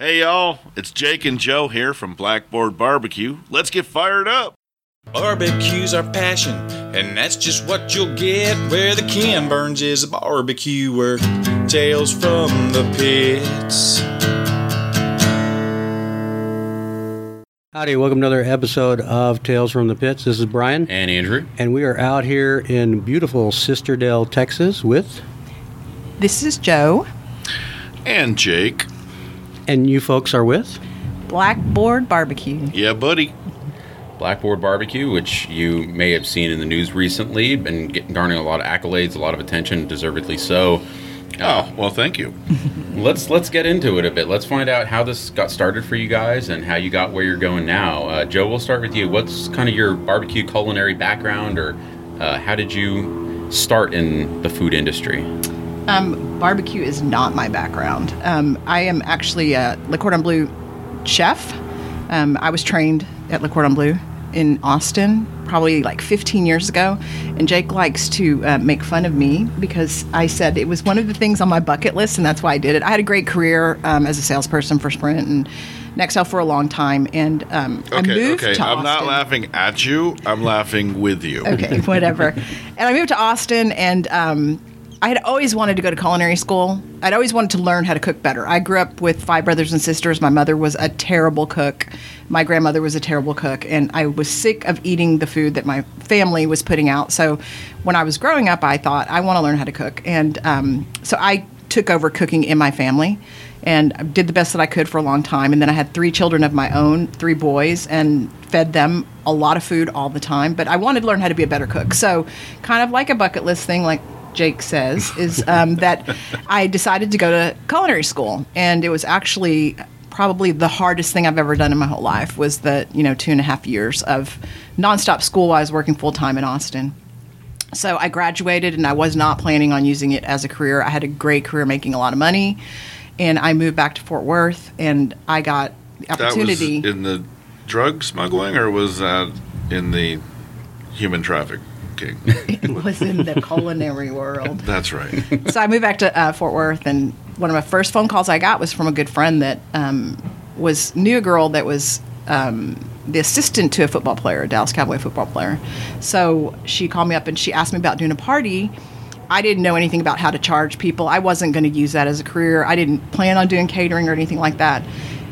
Hey y'all, it's Jake and Joe here from Blackboard Barbecue. Let's get fired up. Barbecue's our passion, and that's just what you'll get where the Ken Burns is a barbecuer. Tales from the pits. Howdy, welcome to another episode of Tales from the Pits. This is Brian, And Andrew. and we are out here in beautiful Sisterdale, Texas with, This is Joe, And Jake. And you folks are with? Blackboard Barbecue. Yeah, buddy. Blackboard Barbecue, which you may have seen in the news recently, been getting, garnering a lot of accolades, a lot of attention, deservedly so. Oh, well, thank you. Let's let's get into it a bit. Let's find out how this got started for you guys and how you got where you're going now. Uh, Joe, we'll start with you. What's kind of your barbecue culinary background, or uh, how did you start in the food industry? Um, barbecue is not my background. Um, I am actually a Le Cordon Bleu chef. Um, I was trained at Le Cordon Bleu in Austin probably like 15 years ago. And Jake likes to uh, make fun of me because I said it was one of the things on my bucket list, and that's why I did it. I had a great career um, as a salesperson for Sprint and Nextel for a long time. And um, I Okay, moved okay. to I'm not laughing at you. I'm laughing with you. okay, whatever. and I moved to Austin, and um, I had always wanted to go to culinary school. I'd always wanted to learn how to cook better. I grew up with five brothers and sisters. My mother was a terrible cook. My grandmother was a terrible cook, and I was sick of eating the food that my family was putting out. So, when I was growing up, I thought I want to learn how to cook, and um, so I took over cooking in my family and did the best that I could for a long time. And then I had three children of my own, three boys, and fed them a lot of food all the time. But I wanted to learn how to be a better cook. So, kind of like a bucket list thing, like Jake says, is um, that I decided to go to culinary school. And it was actually probably the hardest thing I've ever done in my whole life was the, you know, two and a half years of nonstop school while I was working full time in Austin. So I graduated and I was not planning on using it as a career. I had a great career making a lot of money and I moved back to Fort Worth and I got the opportunity. in the drug smuggling or was that in the human trafficking? it was in the culinary world. That's right. so I moved back to uh, Fort Worth, and one of my first phone calls I got was from a good friend that um, was knew a girl that was um, the assistant to a football player, a Dallas Cowboy football player. So she called me up and she asked me about doing a party. I didn't know anything about how to charge people. I wasn't going to use that as a career. I didn't plan on doing catering or anything like that.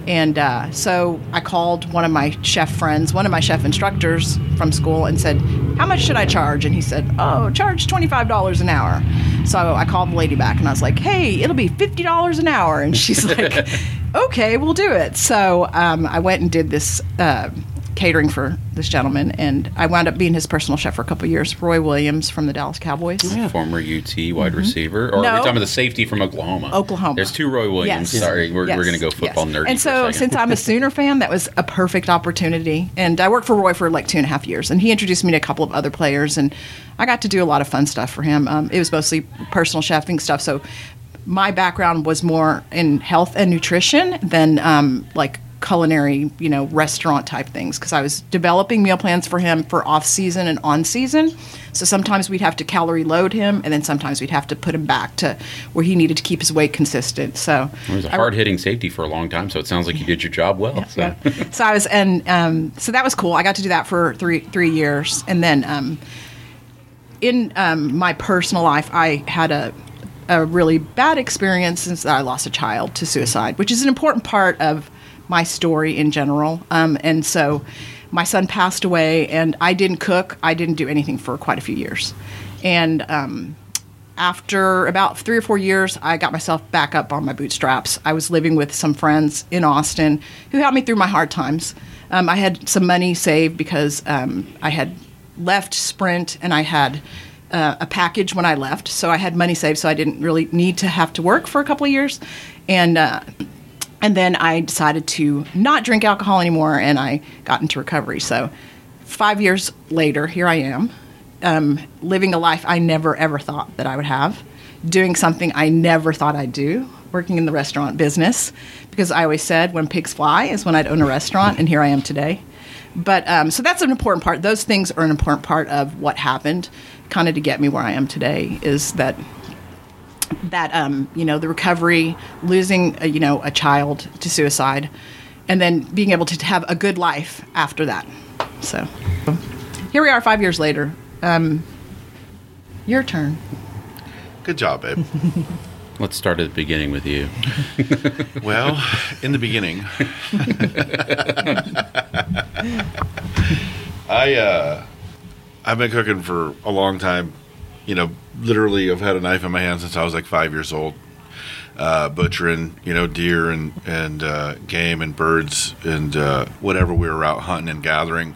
And uh, so I called one of my chef friends, one of my chef instructors from school, and said, How much should I charge? And he said, Oh, charge $25 an hour. So I called the lady back and I was like, Hey, it'll be $50 an hour. And she's like, Okay, we'll do it. So um, I went and did this. Uh, catering for this gentleman and I wound up being his personal chef for a couple of years Roy Williams from the Dallas Cowboys Former UT wide receiver, or No. we're talking about the safety from Oklahoma. Oklahoma. There's two Roy Williams. Yes. Sorry, we're, Yes. we're going to go football Yes. nerdy. And for a so, since I'm a Sooner fan, that was a perfect opportunity. And I worked for Roy for like two and a half years, and he introduced me to a couple of other players, and I got to do a lot of fun stuff for him. Um, it was mostly personal chefing stuff. So, my background was more in health and nutrition than um, like culinary, you know, restaurant type things because I was developing meal plans for him for off season and on season. So sometimes we'd have to calorie load him, and then sometimes we'd have to put him back to where he needed to keep his weight consistent. So It was a hard hitting safety for a long time, so it sounds like you did your job well. so. yeah. so I was, and um, so that was cool. I got to do that for three three years, and then um, in um, my personal life, I had a a really bad experience since I lost a child to suicide, which is an important part of my story in general. Um, and so my son passed away, and I didn't cook. I didn't do anything for quite a few years, and um, after about three or four years, I got myself back up on my bootstraps. I was living with some friends in Austin who helped me through my hard times. Um, I had some money saved because um, I had left Sprint and I had uh, a package when I left, so I had money saved, so I didn't really need to have to work for a couple of years. And uh, and then I decided to not drink alcohol anymore, and I got into recovery. So five years later, here I am, um, living a life I never ever thought that I would have, doing something I never thought I'd do, working in the restaurant business, because I always said when pigs fly is when I'd own a restaurant, and here I am today. But um, so that's an important part. Those things are an important part of what happened, kind of to get me where I am today. Is that that um, you know the recovery, losing a, you know a child to suicide, and then being able to have a good life after that. So here we are, five years later. Um, your turn. Good job, babe. Let's start at the beginning with you. well, in the beginning, I uh, I've been cooking for a long time. You know, literally, I've had a knife in my hand since I was like five years old. Uh, butchering, you know, deer and and uh, game and birds and uh, whatever we were out hunting and gathering.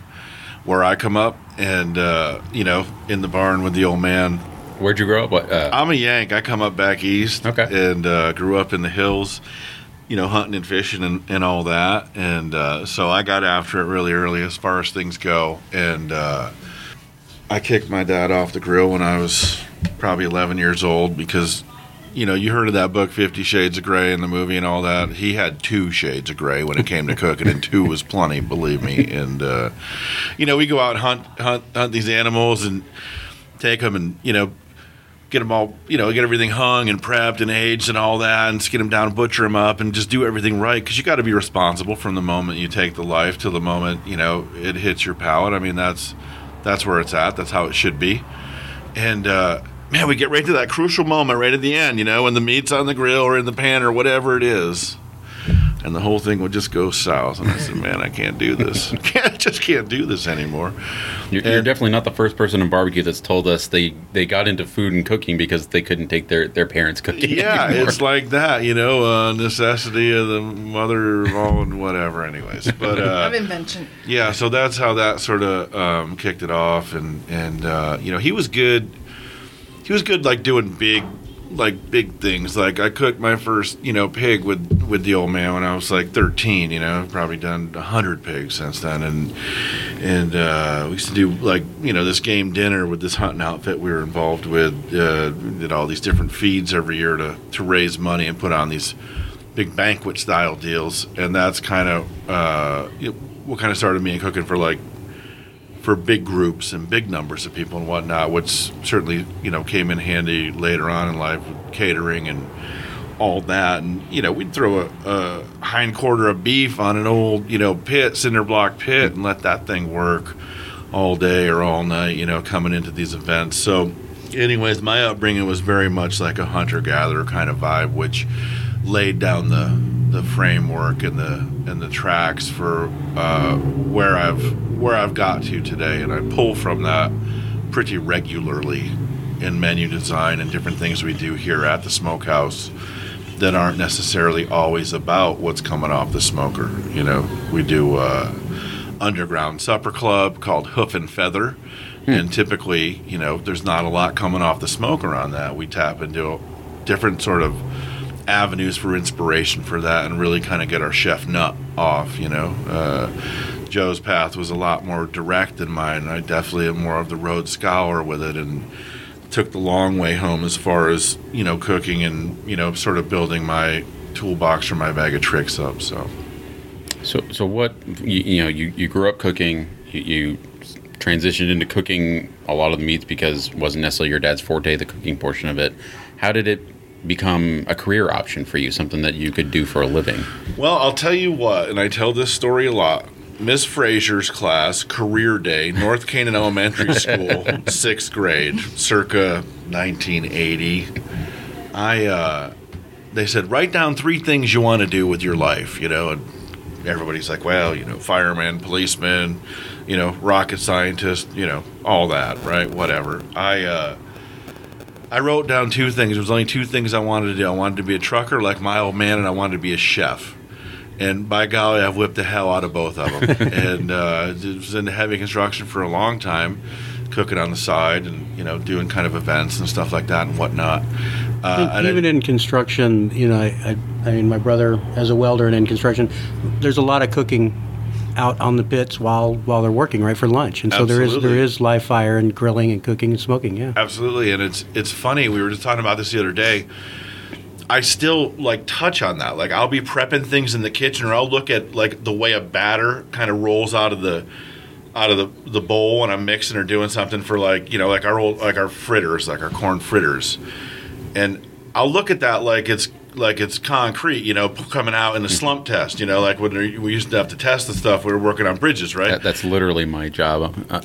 Where I come up, and uh, you know, in the barn with the old man, Where'd you grow up? What, uh, I'm a Yank. I come up back east. Okay. And uh, grew up in the hills, you know, hunting and fishing and, and all that. And uh, so I got after it really early as far as things go. And uh, I kicked my dad off the grill when I was probably 11 years old because, you know, you heard of that book, Fifty Shades of Grey, and the movie and all that. He had two shades of gray when it came to cooking, and two was plenty, believe me. And, uh, you know, we go out and hunt, hunt, hunt these animals and take them and, you know, get them all, you know, get everything hung and prepped and aged and all that, and get them down butcher them up and just do everything right because you got to be responsible from the moment you take the life to the moment you know it hits your palate. I mean, that's that's where it's at. That's how it should be. And uh, man, we get right to that crucial moment right at the end, you know, when the meat's on the grill or in the pan or whatever it is. And the whole thing would just go south. And I said, man, I can't do this. I just can't do this anymore. you're, you're definitely not the first person in barbecue that's told us they, they got into food and cooking because they couldn't take their, their parents cooking. yeah, anymore. it's like that, you know, uh, necessity of the mother of all and whatever. Anyways, but Of uh, invention. yeah, so that's how that sort of um, kicked it off, and and uh, you know he was good. He was good, like doing big, like big things. Like I cooked my first, you know, pig with with the old man when I was like 13. You know, probably done hundred pigs since then, and and uh, we used to do like you know this game dinner with this hunting outfit we were involved with. Uh, did all these different feeds every year to to raise money and put on these big banquet style deals, and that's kind of uh, what kind of started me in cooking for like for big groups and big numbers of people and whatnot, which certainly you know came in handy later on in life with catering and all that. And you know, we'd throw a, a hind quarter of beef on an old you know pit, cinder block pit, and let that thing work all day or all night. You know, coming into these events. So, anyways, my upbringing was very much like a hunter gatherer kind of vibe, which laid down the the framework and the and the tracks for uh, where I've where I've got to today, and I pull from that pretty regularly in menu design and different things we do here at the smokehouse that aren't necessarily always about what's coming off the smoker. You know, we do uh, underground supper club called Hoof and Feather. And typically, you know, there's not a lot coming off the smoker on that. We tap into different sort of avenues for inspiration for that and really kind of get our chef nut off, you know. Uh, Joe's path was a lot more direct than mine. I definitely am more of the road scholar with it and took the long way home as far as, you know, cooking and, you know, sort of building my toolbox or my bag of tricks up. So, So, so what you, you know, you, you grew up cooking, you, you transitioned into cooking a lot of the meats because wasn't necessarily your dad's forte, the cooking portion of it. How did it become a career option for you, something that you could do for a living? Well, I'll tell you what, and I tell this story a lot. Miss Frazier's class, career day, North Canaan Elementary School, sixth grade, circa 1980. I, uh, they said, write down three things you want to do with your life, you know, and everybody's like, well, you know, fireman, policeman, you know, rocket scientist, you know, all that, right? Whatever. I, uh, I wrote down two things. There was only two things I wanted to do. I wanted to be a trucker like my old man, and I wanted to be a chef. And by golly, I've whipped the hell out of both of them. and uh, was into heavy construction for a long time, cooking on the side, and you know, doing kind of events and stuff like that and whatnot. Uh, Even in construction, you know, I, I, I mean, my brother as a welder and in construction, there's a lot of cooking out on the pits while while they're working, right, for lunch. And so there is there is live fire and grilling and cooking and smoking. Yeah. Absolutely, and it's it's funny. We were just talking about this the other day. I still like touch on that. Like I'll be prepping things in the kitchen, or I'll look at like the way a batter kind of rolls out of the out of the, the bowl when I'm mixing or doing something for like you know like our old like our fritters, like our corn fritters, and I'll look at that like it's like it's concrete, you know, coming out in a slump test, you know, like when we used to have to test the stuff. We were working on bridges, right? That, that's literally my job. I'm, uh,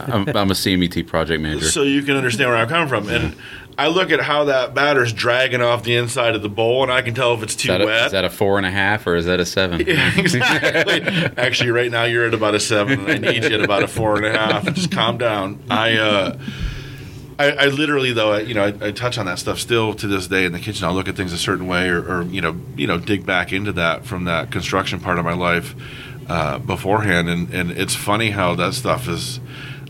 I'm, I'm a CMET project manager. so you can understand where I'm coming from. And I look at how that batter's dragging off the inside of the bowl, and I can tell if it's too that, a, wet. is that a four and a half or is that a seven? Yeah, exactly. Actually, right now you're at about a seven, and I need you at about a four and a half. Just calm down. I, uh, I, I literally though, I, you know, I, I touch on that stuff still to this day in the kitchen. I'll look at things a certain way, or, or you know, you know, dig back into that from that construction part of my life uh, beforehand, and and it's funny how that stuff is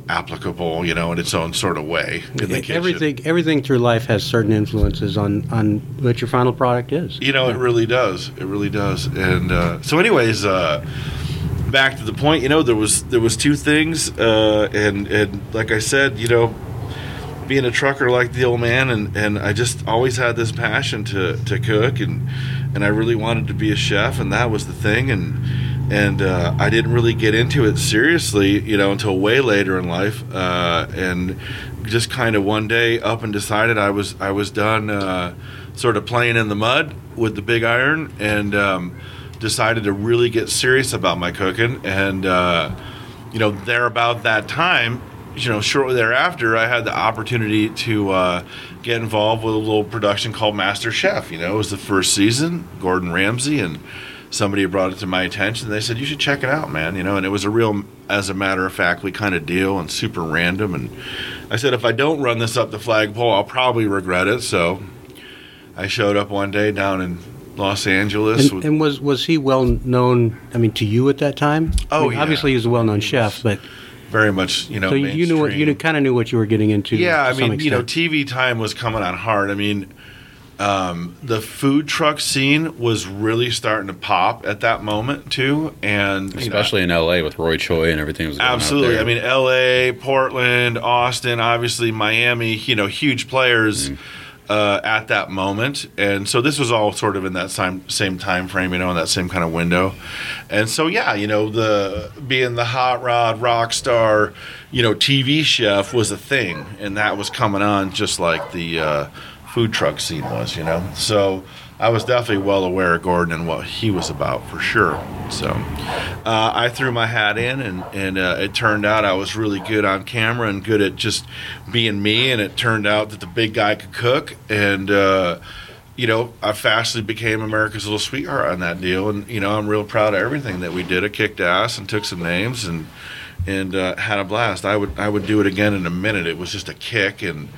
applicable, you know, in its own sort of way in the kitchen. everything everything through life has certain influences on on what your final product is. You know, it really does. It really does. And uh, so, anyways, uh, back to the point. You know, there was there was two things, uh, and and like I said, you know, being a trucker like the old man, and and I just always had this passion to to cook, and and I really wanted to be a chef, and that was the thing, and. And uh, I didn't really get into it seriously, you know, until way later in life. Uh, and just kind of one day up and decided I was I was done uh, sort of playing in the mud with the big iron and um, decided to really get serious about my cooking and uh, you know there about that time you know shortly thereafter I had the opportunity to uh, get involved with a little production called MasterChef you know it was the first season Gordon Ramsay and somebody brought it to my attention they said you should check it out man you know and it was a real as a matter of factly kind of deal and super random and I said if I don't run this up the flagpole I'll probably regret it so I showed up one day down in Los Angeles And, and was was he well known? I mean, to you at that time? Oh, I mean, yeah. obviously he was a well known chef, but very much you know so you knew what you kind of knew what you were getting into. yeah to i some mean you know tv time was coming on hard i mean um, the food truck scene was really starting to pop at that moment too and you know, Especially in LA with Roy Choi and everything was going Absolutely. there. I mean, L.A., Portland, Austin, obviously Miami. You know, huge players uh, at that moment, and so this was all sort of in that same same time frame, you know, in that same kind of window. And so, yeah, you know, the being the hot rod rock star, you know, TV chef was a thing, and that was coming on just like the uh, food truck scene was, you know. So. I was definitely well aware of Gordon and what he was about for sure. So uh, I threw my hat in, and, and uh, it turned out I was really good on camera and good at just being me. And it turned out that the big guy could cook, and uh, you know I fastly became America's little sweetheart on that deal. And you know I'm real proud of everything that we did. I kicked ass and took some names and and uh, had a blast. I would I would do it again in a minute. It was just a kick and.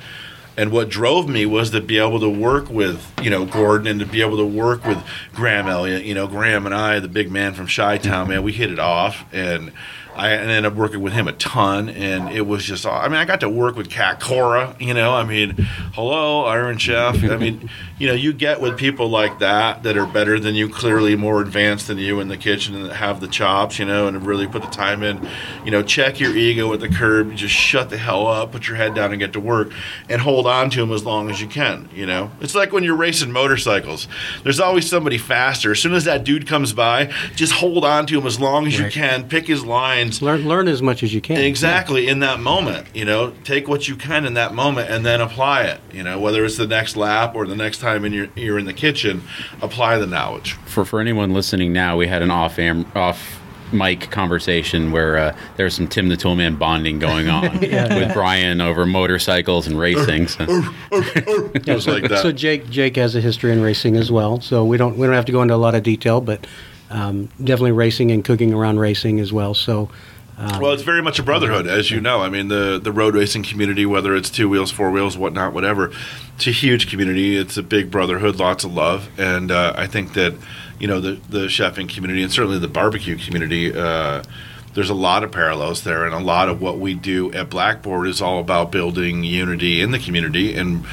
And what drove me was to be able to work with, you know, Gordon and to be able to work with Graham Elliott. You know, Graham and I, the big man from Chi Town, man, we hit it off. And I ended up working with him a ton. And it was just, I mean, I got to work with Cat Cora, you know, I mean, hello, Iron Chef. I mean, you know, you get with people like that that are better than you, clearly more advanced than you in the kitchen and that have the chops, you know, and really put the time in. You know, check your ego at the curb. Just shut the hell up, put your head down and get to work and hold on to them as long as you can, you know. It's like when you're racing motorcycles. There's always somebody faster. As soon as that dude comes by, just hold on to him as long as you can. Pick his lines. learn learn as much as you can. Exactly in that moment, you know, take what you can in that moment and then apply it. You know, whether it's the next lap or the next time in your, you're in the kitchen, apply the knowledge. for for anyone listening now, we had an off am off mic conversation where uh, there was some Tim the Toolman bonding going on with Brian over motorcycles and racing. So. Just like that. So Jake Jake has a history in racing as well. So we don't we don't have to go into a lot of detail, but um, definitely racing and cooking around racing as well. So Well, it's very much a brotherhood, as you know. I mean, the the road racing community, whether it's two wheels, four wheels, whatnot, whatever, it's a huge community. It's a big brotherhood, lots of love, and uh, I think that you know the the chefing community and certainly the barbecue community. Uh, there's a lot of parallels there, and a lot of what we do at Blackboard is all about building unity in the community. And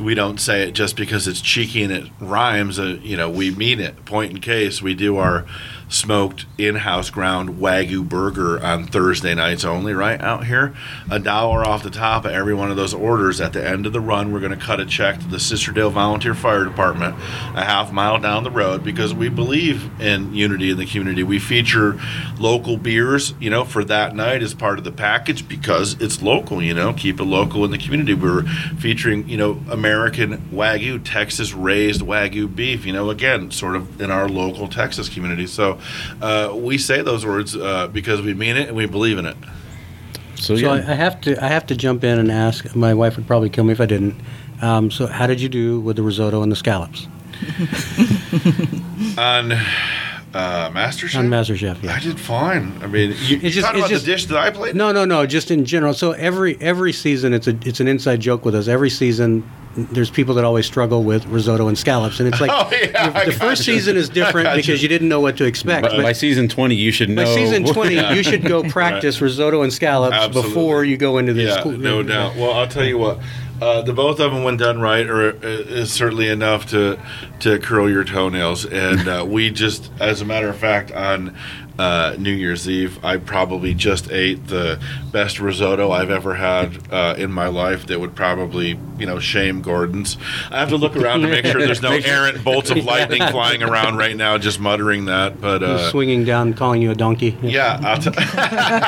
we don't say it just because it's cheeky and it rhymes. Uh, you know, we mean it. Point in case, we do our smoked in-house ground wagyu burger on Thursday nights only, right out here. A dollar off the top of every one of those orders. At the end of the run, we're going to cut a check to the Sisterdale Volunteer Fire Department, a half mile down the road, because we believe in unity in the community. We feature local beers, you know, for that night as part of the package because it's local. You know, keep it local in the community. We're featuring, you know, American Wagyu, Texas raised Wagyu beef. You know, again, sort of in our local Texas community. So uh, we say those words uh, because we mean it and we believe in it. So, So yeah. I, I have to I have to jump in and ask. My wife would probably kill me if I didn't. Um, so how did you do with the risotto and the scallops On uh, MasterChef? on MasterChef? I did fine. I mean, you, It's you just- talking it's about just- the dish that I played? No, no, no. Just in general. So every every season, it's a it's an inside joke with us. Every season, there's people that always struggle with risotto and scallops, and it's like Oh, yeah, the, I the got first you. season is different because you. you didn't know what to expect. by, but by season 20, you should know. by season 20, you should go practice risotto and scallops Absolutely. before you go into this. Yeah, school- no doubt. Well, I'll tell you what. Uh, the both of them, when done right, are uh, is certainly enough to to curl your toenails. And uh, we just, as a matter of fact, on uh, New Year's Eve, I probably just ate the best risotto I've ever had uh, in my life. That would probably, you know, shame Gordon's. I have to look around to make sure there's no errant bolts of lightning flying around right now, just muttering that. But uh, swinging down, calling you a donkey. yeah, I'll t-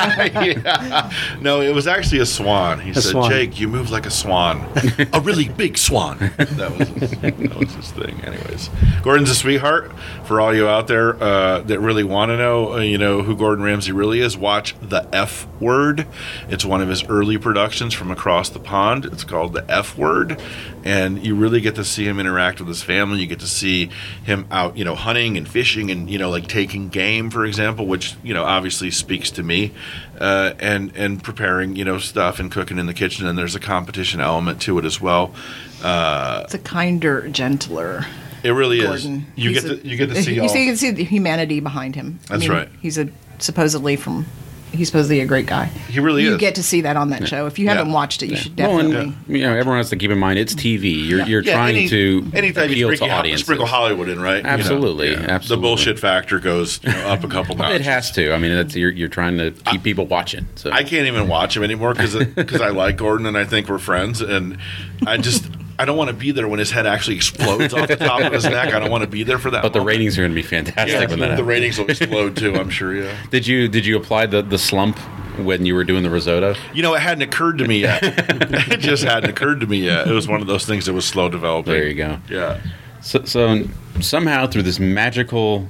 yeah. No, it was actually a swan. He A said, swan. "Jake, you move like a swan, a really big swan." That was his, that was his thing. Anyways, Gordon's a sweetheart. For all you out there uh, that really want to know, uh, you know who Gordon Ramsay really is, watch the F Word. It's one of his early productions from across the pond. It's called the F Word, and you really get to see him interact with his family. You get to see him out, you know, hunting and fishing, and you know, like taking game, for example, which you know obviously speaks to me, uh, and and preparing, you know, stuff and cooking in the kitchen. And there's a competition element to it as well. Uh, It's a kinder, gentler it really Gordon. is. You He's get a- to you get to see you all. see, you can see the humanity behind him. That's right. He's a supposedly from. He's supposedly a great guy. He really you is. You get to see that on that show. If you haven't Yeah. watched it, you should Well, and, definitely. you know, everyone has to keep in mind it's TV. You're, you're Yeah, trying any- to anytime you appeal to sprinkle, audiences. sprinkle Hollywood in, right? You know, Absolutely, yeah. absolutely. The bullshit factor goes you know, up a couple notches. It has to. I mean, that's, you're, you're trying to keep people watching. So I can't even watch him anymore because because I like Gordon and I think we're friends, and I just I don't want to be there when his head actually explodes off the top of his neck. I don't want to be there for that. but the ratings are going to be fantastic yeah, when that the happens. ratings will explode too. I'm sure. Yeah. Did you did you apply the, the slump when you were doing the risotto? You know, it hadn't occurred to me yet. it just hadn't occurred to me yet. It was one of those things that was slow developing. There you go. Yeah. So, so somehow through this magical,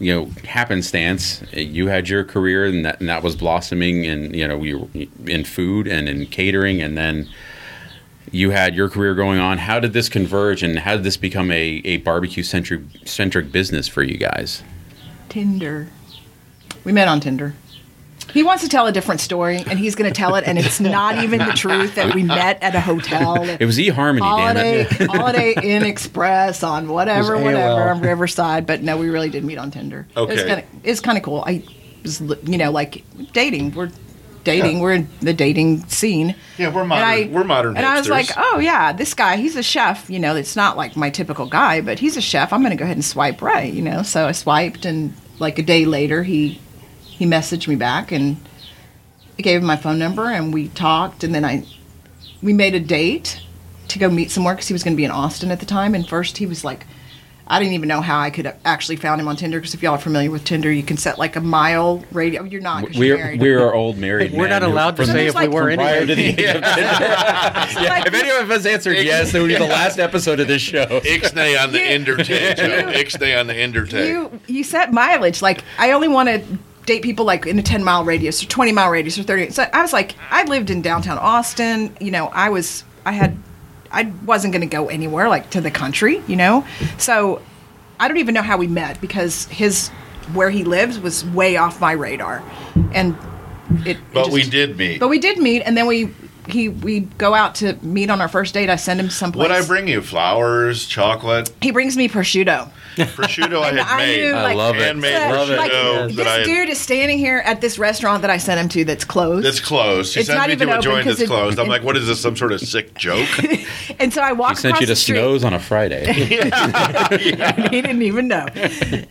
you know, happenstance, you had your career, and that, and that was blossoming, and you know, you in food and in catering, and then you had your career going on. How did this converge, and how did this become a, a barbecue centric centric business for you guys? Tinder. We met on Tinder. He wants to tell a different story, and he's going to tell it, and it's not even the truth that we met at a hotel. It was eHarmony, damn Holiday, it. Holiday Inn Express on whatever, whatever on Riverside. But no, we really did meet on Tinder. It was Okay. kind of it's kind of cool. I was, you know, like dating. We're dating. We're in the dating scene. Yeah, we're modern. I- we're modern. And I was like, oh yeah, this guy, he's a chef. You know, it's not like my typical guy, but he's a chef. I'm going to go ahead and swipe right. You know, so I swiped, and like a day later, he he messaged me back, and I gave him my phone number, and we talked, and then I we made a date to go meet somewhere because he was going to be in Austin at the time. And first, he was like. I didn't even know how I could actually found him on Tinder because if y'all are familiar with Tinder, you can set like a mile radius. Oh, you're not. you're We're married. we're old married. We're not allowed to say if we like- were prior to the age of Tinder. yeah, like if any of us answered yes, it would be the last episode of this show. Ixnay on the You- Ender take, Joe. Ixnay on the Ender take. you you set mileage. Like I only want to date people like in a ten mile radius or twenty mile radius or thirty. So I was like, I lived in downtown Austin. You know, I was I had I wasn't going to go anywhere like to the country. You know, so I don't even know how we met because his where he lives was way off my radar, and it. it but just- we did meet. But we did meet, and then we. He we go out to meet on our first date. I send him someplace. what I bring you? Flowers, chocolate, He brings me prosciutto. prosciutto. I And had I made. knew, I love it. Handmade So, Love it. like, this I had. dude is standing here at this restaurant that I sent him to that's closed. That's closed. She It's sent not me even to a open joint 'cause that's it- closed. I'm like, what is this? Some sort of sick joke? and so I walk He sent across you to the. Snows on a Friday. he didn't even know.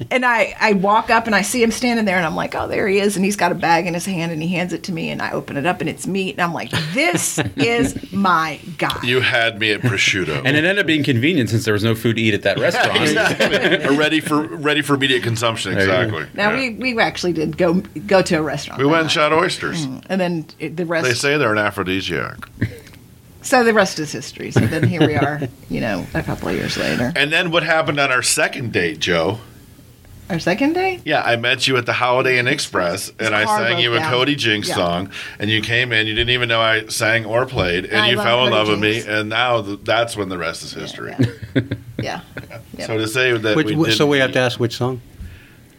And I, I walk up and I see him standing there and I'm like, oh, there he is. And he's got a bag in his hand and he hands it to me and I open it up and it's meat. And I'm like, this is my guy. you had me at prosciutto. and it ended up being convenient since there was no food to eat at that restaurant. Exactly. ready for ready for immediate consumption. There you. Exactly. now, Yeah. we, we actually did go go to a restaurant. we went and shot oysters. Hmm. And then it, the rest. They say they're an aphrodisiac. So the rest is history. So then here we are, you know, a couple of years later. And then what happened on our second date, Joe? Our second date? Yeah, I met you at the Holiday Inn Express, and I sang you a down. Cody Jinks Yeah. song, and you came in. You didn't even know I sang or played, and I you fell in Cody love with me, and now th- that's when the rest is history. Yeah. yeah. Yep. So to say that Which, we did, so we have to ask which song.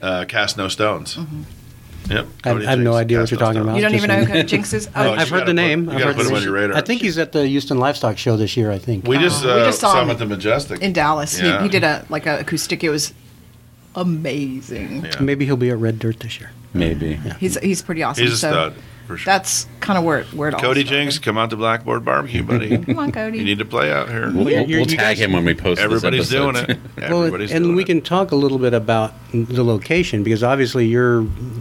uh, cast no stones. Yep, I, I Cody have no Jinks, idea what you're talking Stones. about. You don't even know who saying. Cody Jinks is? Oh, you I've heard the put- name. you I've heard put him on your radar. I think he's at the Houston Livestock Show this year. I think. We just, Oh, uh, we just saw saw him him. at the Majestic. in Dallas. Yeah. He, he did a like a acoustic. It was amazing. Yeah. Maybe he'll be at Red Dirt this year. Maybe. He's he's pretty awesome. He's so stud for sure. That's kind of where it- where it all Cody started. Jinks, come out to Blackboard Barbecue, buddy. Come on, Cody. you need to play out here. We'll, Well, we'll, we'll tag guys- him when we post this Everybody's doing episode. it. Well, Everybody's and doing we it. can talk a little bit about the location because obviously you're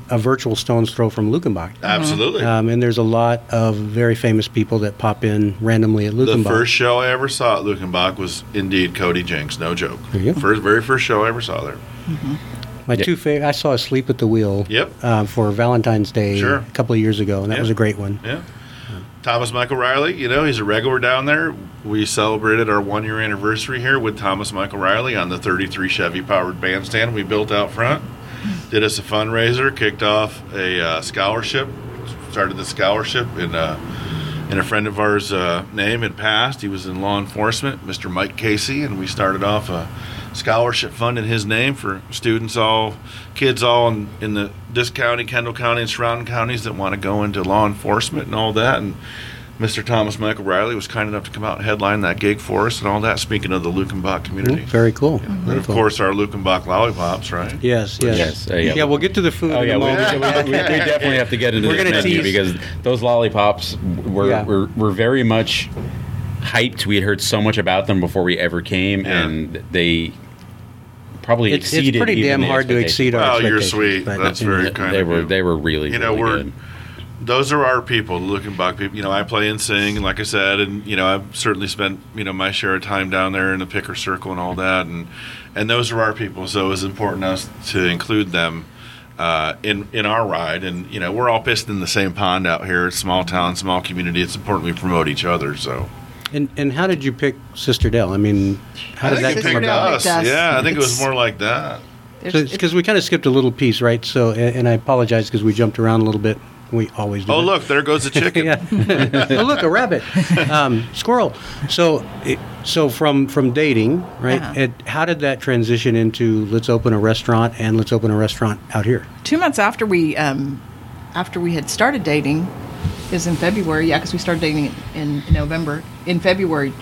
a virtual stone's throw from Luckenbach. Absolutely. Um, and there's a lot of very famous people that pop in randomly at Luckenbach. the first show I ever saw at Luckenbach was indeed Cody Jinks, no joke. There you go. First, very first show I ever saw there. My Yeah. two favorite. I saw Sleep at the Wheel. Yep. Uh, for Valentine's Day Sure. a couple of years ago, and that Yeah. was a great one. Yeah. Thomas Michael Riley, you know, he's a regular down there. We celebrated our one year anniversary here with Thomas Michael Riley on the 33 Chevy powered bandstand we built out front. Did us a fundraiser, kicked off a uh, scholarship, started the scholarship in, uh, in a friend of ours' uh, name had passed. He was in law enforcement, Mr. Mike Casey, and we started off a scholarship fund in his name for students all, kids all in, in the this county, Kendall County, and surrounding counties that want to go into law enforcement and all that. And Mr. Thomas Michael Riley was kind enough to come out and headline that gig for us and all that. Speaking of the Luckenbach community, Mm, Very cool. and of cool. course our Luckenbach lollipops, right? Yes, yes. Yes, uh, yeah. yeah. we'll get to the food Oh in yeah, a we, we, moment. we- we definitely have to get into We're this menu tease. because those lollipops were, Yeah. were were very much hyped. We had heard so much about them before we ever came, Yeah. and they probably It's, it's pretty even damn the hard to exceed our Well, you're sweet. That's you know, very kind They of were you. they were really You know, really we're- good. those are our people, the Luckenbach people. You know, I play and sing, and like I said, and you know, I've certainly spent you know my share of time down there in the picker circle and all that, and and those are our people. So it was important to us to include them uh, in in our ride. And you know, we're all pissed in the same pond out here. It's small town, small community. It's important we promote each other. So And and how did you pick Sisterdale? I mean, how I did that come about? us. Yeah, I think it was more like that. There's- Because we kind of skipped a little piece, right? So, and, and I apologize because we jumped around a little bit. We always do. Oh, that. look, there goes the chicken. oh, look, a rabbit, um, squirrel. So, it, so from from dating, right? Uh-huh. It, how did that transition into let's open a restaurant and let's open a restaurant out here? two months after we um, after we had started dating is in February. Yeah, because we started dating in, November. In February,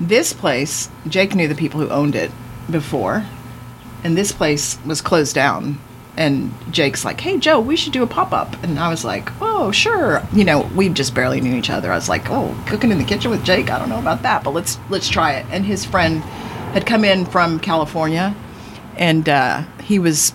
this place Jake knew the people who owned it before, and this place was closed down. And Jake's like, "Hey Joe, we should do a pop up." And I was like, "Oh, sure." You know, we just barely knew each other. I was like, "Oh, cooking in the kitchen with Jake? I don't know about that, but let's let's try it." And his friend had come in from California, and uh, he was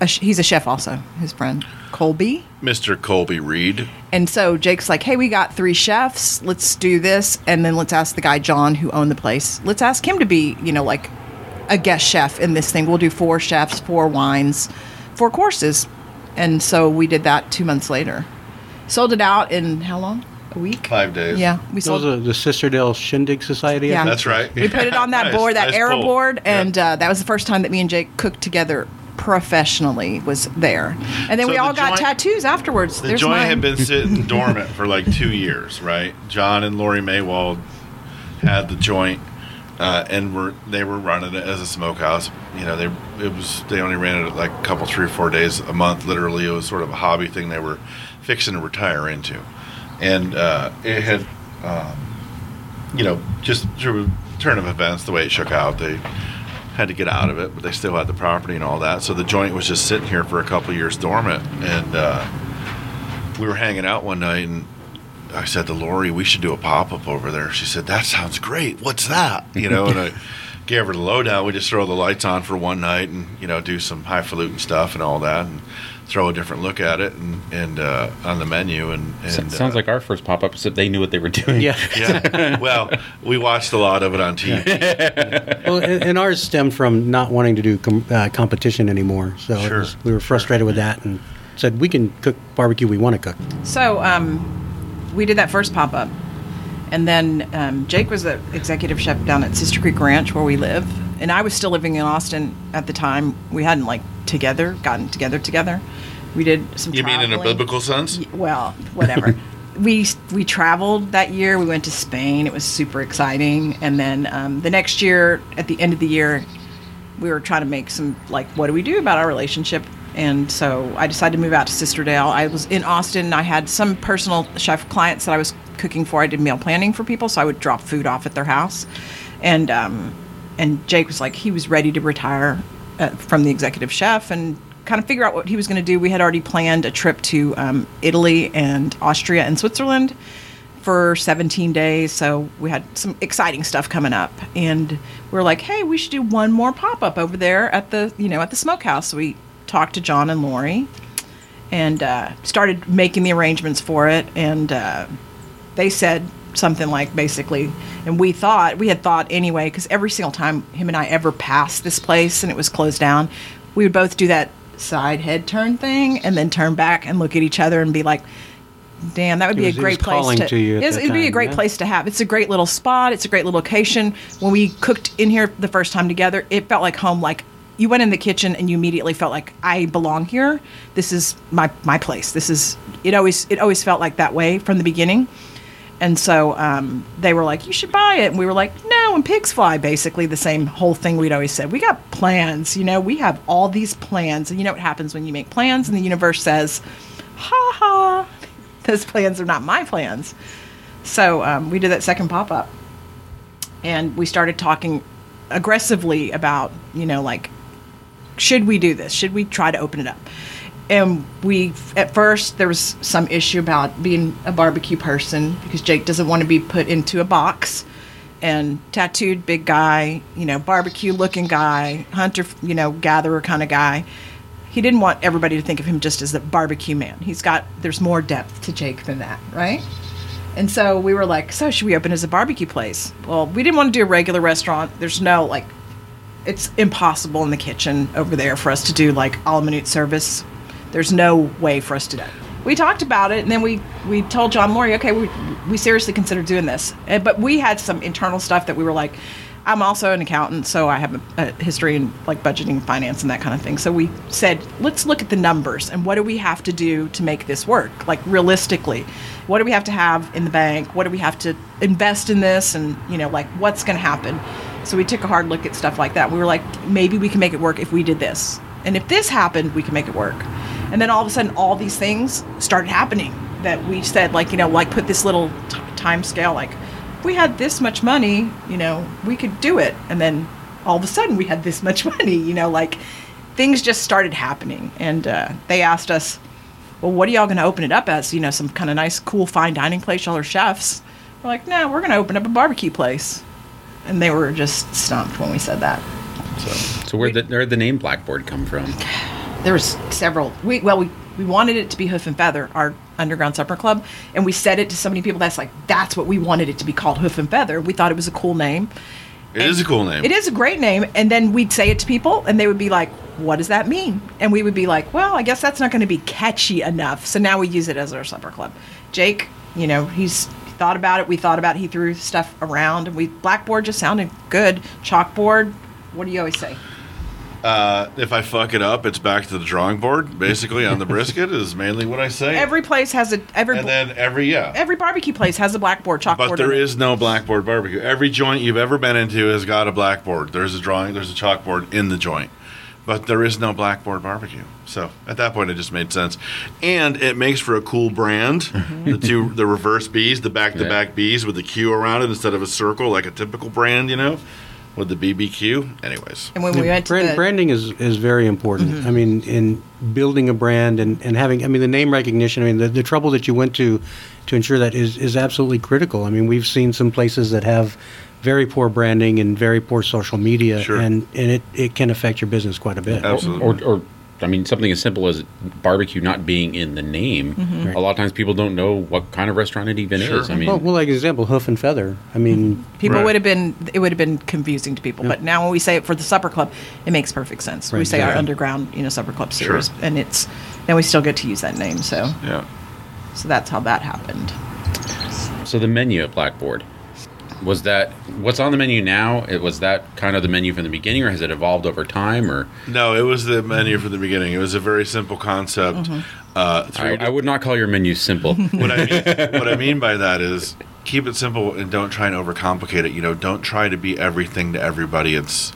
a sh- he's a chef also. His friend Colby. Mr. Colby Reed. And so Jake's like, "Hey, we got three chefs. Let's do this, and then let's ask the guy John who owned the place. Let's ask him to be, you know, like a guest chef in this thing. We'll do four chefs, four wines, four courses." And so we did that two months later. Sold it out in how long? A week. Five days. Yeah, we Those sold. are the Sisterdale Shindig Society. Yeah. That's right. We put it on that Nice, board, that nice arrow pull. board, Yeah. and uh, that was the first time that me and Jake cooked together professionally. Was there, and then So we the all got joint- tattoos afterwards. The There's joint mine. had been sitting dormant for like two years, right? John and Lori Maywald had the joint, uh, and were they were running it as a smokehouse. You know, they it was they only ran it like a couple, three or four days a month. Literally, it was sort of a hobby thing they were fixing to retire into, and uh, it had, um, you know, just through a turn of events, the way it shook out, they had to get out of it, but they still had the property and all that. So the joint was just sitting here for a couple years dormant, and uh, we were hanging out one night, and I said to Lori, "We should do a pop up over there." She said, "That sounds great. What's that?" You know, and I gave her the lowdown. We just throw the lights on for one night, and you know, do some highfalutin stuff and all that, and throw a different look at it, and and uh, on the menu, and, S- and sounds uh, like our first pop up, except they knew what they were doing. Yeah. yeah. Well, we watched a lot of it on TV. well, and, and ours stemmed from not wanting to do com- uh, competition anymore. So Sure. was, we were frustrated with that and said we can cook barbecue we want to cook. So um, we did that first pop up, And then um, Jake was the executive chef down at Sister Creek Ranch where we live, and I was still living in Austin at the time. We hadn't like together gotten together together. We did some. You mean in a biblical sense? Well, whatever. we we traveled that year. We went to Spain. It was super exciting. And then um, the next year, at the end of the year, we were trying to make some like, what do we do about our relationship? And so I decided to move out to Sisterdale. I was in Austin. I had some personal chef clients that I was cooking for. I did meal planning for people, so I would drop food off at their house. And um, and Jake was like, he was ready to retire uh, from the executive chef and kind of figure out what he was going to do. We had already planned a trip to um, Italy and Austria and Switzerland for 17 days. So we had some exciting stuff coming up, and we are like, "Hey, we should do one more pop up over there at the you know at the smokehouse." So we talked to John and Lori, and uh, started making the arrangements for it. And uh, they said something like basically, and we thought we had thought anyway because every single time him and I ever passed this place and it was closed down, we would both do that side head turn thing and then turn back and look at each other and be like. Damn, that would be was- a great place to. to you it'd be a great yeah. place to have. It's a great little spot. It's a great little location. When we cooked in here the first time together, it felt like home. Like you went in the kitchen and you immediately felt like I belong here. This is my my place. This is it. Always it always felt like that way from the beginning. And so um, they were like, "You should buy it," and we were like, "No." And pigs fly, basically the same whole thing we'd always said. We got plans, you know. We have all these plans, and you know what happens when you make plans, and the universe says, "Ha ha." Those plans are not my plans. So um, we did that second pop up, and we started talking aggressively about, you know, like, should we do this? Should we try to open it up? And we, at first, there was some issue about being a barbecue person because Jake doesn't want to be put into a box. And tattooed big guy, you know, barbecue looking guy, hunter, you know, gatherer kind of guy he didn't want everybody to think of him just as a barbecue man. He's got there's more depth to Jake than that, right? And so we were like, so should we open as a barbecue place? Well, we didn't want to do a regular restaurant. There's no like it's impossible in the kitchen over there for us to do like a la minute service. There's no way for us to do it. We talked about it, and then we we told John Lori, okay, we we seriously considered doing this, Uh, but we had some internal stuff that we were like. I'm also an accountant, so I have a, a history in like budgeting, and finance, and that kind of thing. So we said, let's look at the numbers and what do we have to do to make this work, like realistically. What do we have to have in the bank? What do we have to invest in this? And you know, like what's going to happen? So we took a hard look at stuff like that. We were like, maybe we can make it work if we did this, and if this happened, we can make it work. And then all of a sudden, all these things started happening that we said, like you know, like put this little t- time scale, like if we had this much money, you know, we could do it. And then all of a sudden we had this much money, you know, like things just started happening. And uh, they asked us, well, what are y'all going to open it up as? You know, some kind of nice, cool, fine dining place. Y'all are chefs. We're like, no, we're going to open up a barbecue place. And they were just stumped when we said that. So where the the name Blackboard come from? there was several we well we we wanted it to be hoof and feather our underground supper club and we said it to so many people that's like that's what we wanted it to be called hoof and feather we thought it was a cool name It is a cool name. it is a great name and then we'd say it to people and they would be like what does that mean and we would be like well i guess that's not going to be catchy enough so now we use it as our supper club jake you know he's thought about it we thought about it he threw stuff around and we blackboard just sounded good chalkboard what do you always say Uh, if I fuck it up, it's back to the drawing board. Basically, on the brisket is mainly what I say. every place has a every and then every yeah. every barbecue place has a blackboard chalkboard But there is no blackboard barbecue. Every joint you've ever been into has got a blackboard. There's a drawing, there's a chalkboard in the joint. But there is no blackboard barbecue. So at that point, it just made sense. And it makes for a cool brand. Mm-hmm. the two, the reverse B's, the back to back B's with the Q around it instead of a circle like a typical brand, you know, with the BBQ. Anyways. And when we went to Brand, the, branding is, is very important. Mm-hmm. I mean, in building a brand and, and having, I mean, the name recognition, I mean, the, the trouble that you went to to ensure that is, is absolutely critical. I mean, we've seen some places that have very poor branding and very poor social media, Sure. and, and it, it can affect your business quite a bit. Absolutely. Or, or I mean, something as simple as barbecue not being in the name. Mm-hmm. A lot of times people don't know what kind of restaurant it even Sure. is. I mean, Well, well, like example, hoof and feather. I mean, people Right. would have been it would have been confusing to people. But now when we say it for the supper club, it makes perfect sense. we Right, say our underground, you know, supper club Sure. series, and it's then we still get to use that name. So Yeah. so that's how that happened. So the menu at Blackboard was that what's on the menu now? It was that kind of the menu from the beginning, or has it evolved over time? Or No, it was the menu from the beginning. It was a very simple concept. Uh, I, I would not call your menu simple. what I mean, what I mean by that is keep it simple and don't try and overcomplicate it. You know, don't try to be everything to everybody. It's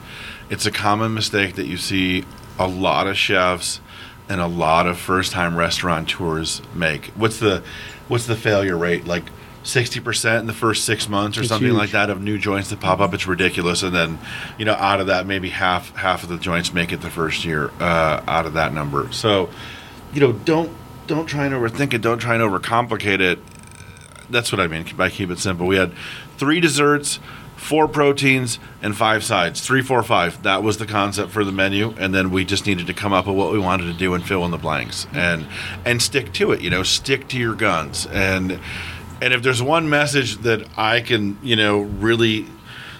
it's a common mistake that you see a lot of chefs and a lot of first-time restaurateurs make. What's the what's the failure rate? Like 60% in the first 6 months or It's something huge. like that of new joints that pop up. It's ridiculous and then, you know, out of that maybe half half of the joints make it the first year uh, out of that number. So, you know, don't don't try and overthink it. Don't try and overcomplicate it. That's what I mean by keep it simple. We had three desserts, four proteins, and five sides. Three, four, five. That was the concept for the menu, and then we just needed to come up with what we wanted to do and fill in the blanks and and stick to it. You know, stick to your guns. And and if there's one message that I can, you know, really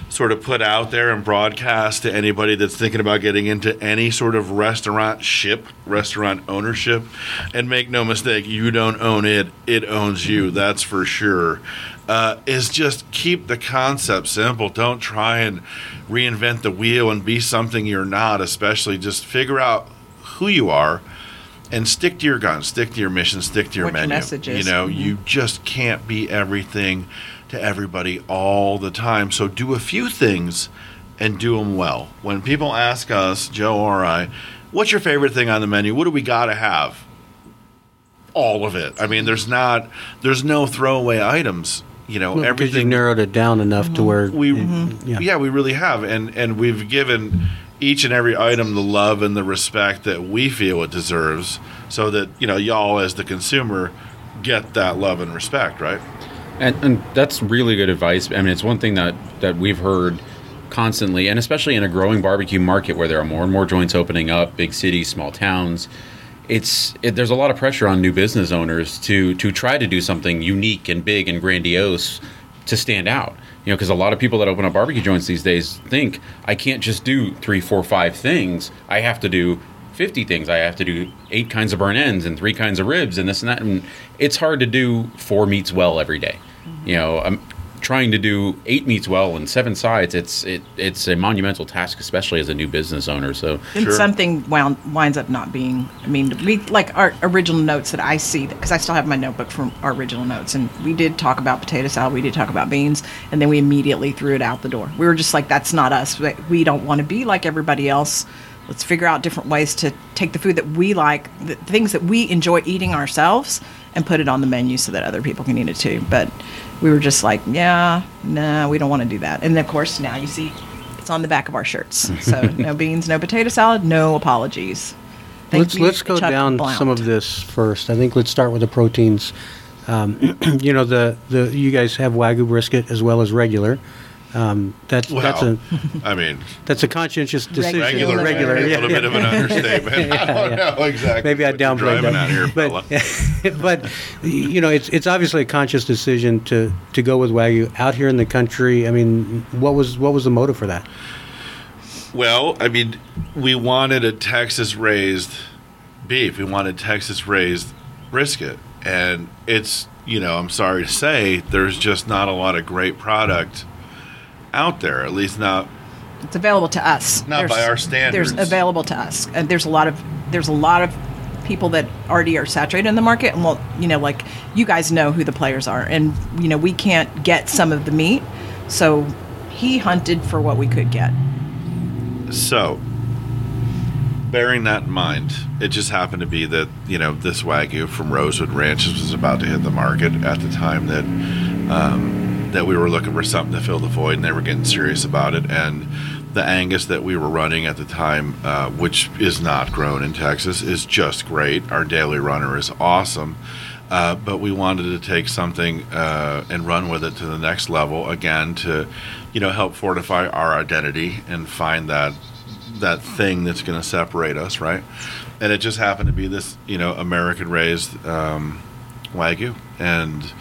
sort of put out there and broadcast to anybody that's thinking about getting into any sort of restaurant ship, restaurant ownership. And make no mistake, you don't own it, it owns you, that's for sure. Uh, is just keep the concept simple. Don't try and reinvent the wheel and be something you're not, especially just figure out who you are and stick to your guns, stick to your mission, stick to your What your menu. message is. You know, mm-hmm. you just can't be everything to everybody all the time. So do a few things and do them well. When people ask us, Joe or I, what's your favorite thing on the menu? What do we got to have? All of it. I mean, there's not, there's no throwaway items. You know, Well, because you everything narrowed it down enough to mm-hmm. where we yeah. yeah. we really have and and we've given each and every item the love and the respect that we feel it deserves so that you know y'all as the consumer get that love and respect right And, and that's really good advice. I mean, it's one thing that, that we've heard constantly, and especially in a growing barbecue market where there are more and more joints opening up, big cities, small towns. It's it, there's a lot of pressure on new business owners to to try to do something unique and big and grandiose to stand out. You know, because a lot of people that open up barbecue joints these days think I can't just do three, four, five things. I have to do 50 things. I have to do eight kinds of burn ends and three kinds of ribs and this and that. And it's hard to do four meats well every day. You know, I'm trying to do eight meats well and seven sides. It's it it's a monumental task, especially as a new business owner. So Then Sure. something wound, winds up not being. I mean, we like our original notes that I see because I still have my notebook from our original notes, and we did talk about potato salad, we did talk about beans, and then we immediately threw it out the door. We were just like, "That's not us. We- We don't want to be like everybody else. Let's figure out different ways to take the food that we like, the things that we enjoy eating ourselves, and put it on the menu so that other people can eat it too." But we were just like, "Yeah, no, we don't want to do that." And of course, now you see. It's on the back of our shirts. So no beans, no potato salad, no apologies. Thank let's you, let's go Chuck down Blount. some of this first. I think let's start with the proteins. Um, you know the the you guys have wagyu brisket as well as regular. Um, that's that's a i mean that's a conscientious decision. regular, regular, a yeah, little bit of an understatement i don't know exactly Maybe I what you're downplayed that. at here, fella. but, but you know, it's it's obviously a conscious decision to to go with wagyu out here in the country. I mean, what was what was the motive for that? Well, I mean, we wanted a Texas raised beef. We wanted Texas raised brisket. And it's, you know, I'm sorry to say, there's just not a lot of great product out there, at least not. It's available to us. Not by our standards. There's available to us. And there's a lot of there's a lot of people that already are saturated in the market. And well, you know, like you guys know who the players are, and you know we can't get some of the meat, so he hunted for what we could get. So, bearing that in mind, it just happened to be that, you know, this Wagyu from Rosewood Ranches was about to hit the market at the time that. Um, that we were looking for something to fill the void, and they were getting serious about it. And the Angus that we were running at the time, uh, which is not grown in Texas, is just great. Our daily runner is awesome. Uh, but we wanted to take something uh, and run with it to the next level again to, you know, help fortify our identity and find that that thing that's going to separate us, right? And it just happened to be this, you know, American raised um, wagyu, and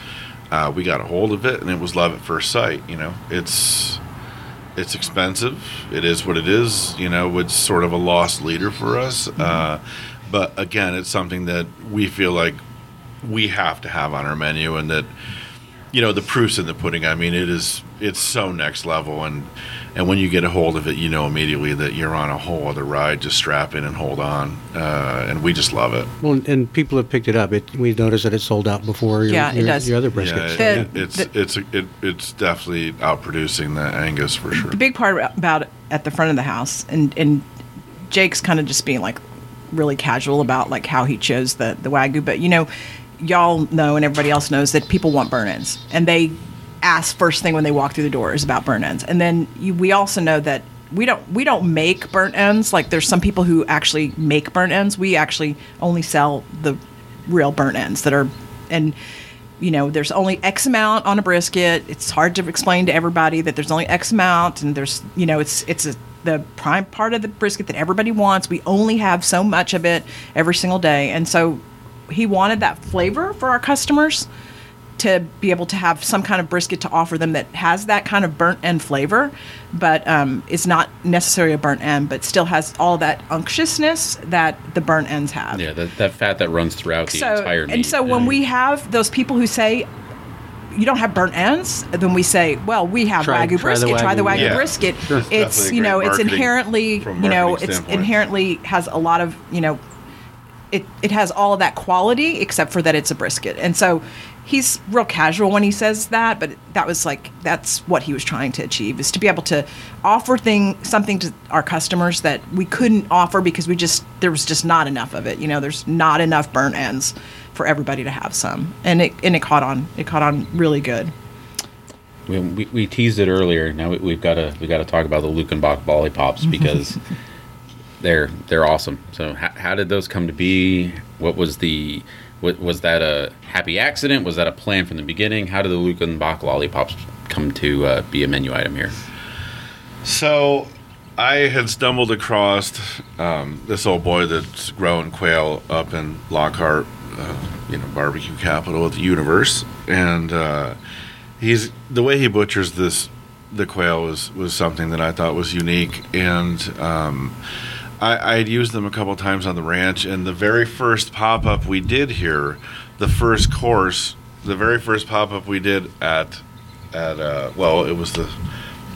uh, we got a hold of it, and it was love at first sight. You know, it's it's expensive. It is what it is. You know, it's sort of a lost leader for us. Uh, but again, it's something that we feel like we have to have on our menu, and that you know, the proof's in the pudding. I mean, it is it's so next level, and and when you get a hold of it, you know immediately that you're on a whole other ride. Just strap in and hold on, uh, and we just love it. Well, and people have picked it up. It, we noticed that it sold out before your, Yeah, it your, does. your other Yeah, briskets. The- it's the- it's it, it's definitely outproducing the Angus for sure. the big part about it at the front of the house and and Jake's kind of just being like really casual about like how he chose the the wagyu but you know y'all know and everybody else knows that people want burn-ins, and they ask first thing when they walk through the door is about burn ends. And then you, we also know that we don't we don't make burnt ends. Like there's some people who actually make burnt ends. We actually only sell the real burnt ends that are and you know, there's only X amount on a brisket. It's hard to explain to everybody that there's only X amount, and there's, you know, it's it's a, the prime part of the brisket that everybody wants. We only have so much of it every single day, and so he wanted that flavor for our customers to be able to have some kind of brisket to offer them that has that kind of burnt end flavor, but um, is not necessarily a burnt end, but still has all that unctuousness that the burnt ends have Yeah, that, that fat that runs throughout the entire meat. and so when we have those people who say you don't have burnt ends, then we say, well, we have Try- wagyu try the brisket. Try the Wagyu. wagyu Yeah. brisket. Sure. It's It's you know, it's inherently you know, it's standpoint. inherently has a lot of you know, it it has all of that quality except for that it's a brisket, and so. He's real casual when he says that, but that was like that's what he was trying to achieve is to be able to offer thing something to our customers that we couldn't offer because we just there was just not enough of it. You know, there's not enough burnt ends for everybody to have some, and it and it caught on. It caught on really good. we, we, we teased it earlier. Now we, we've got to we got to talk about the Luckenbach lollipops because they're they're awesome. So how, how did those come to be? What was the was that a happy accident? Was that a plan from the beginning? How did the Luckenbach lollipops come to uh, be a menu item here? So I had stumbled across um, this old boy that's growing quail up in Lockhart, uh, you know, barbecue capital of the universe, and uh, he's the way he butchers this the quail was was something that I thought was unique, and um, I I'd used them a couple times on the ranch, and the very first pop up we did here, the first course, the very first pop up we did at at uh, well, it was the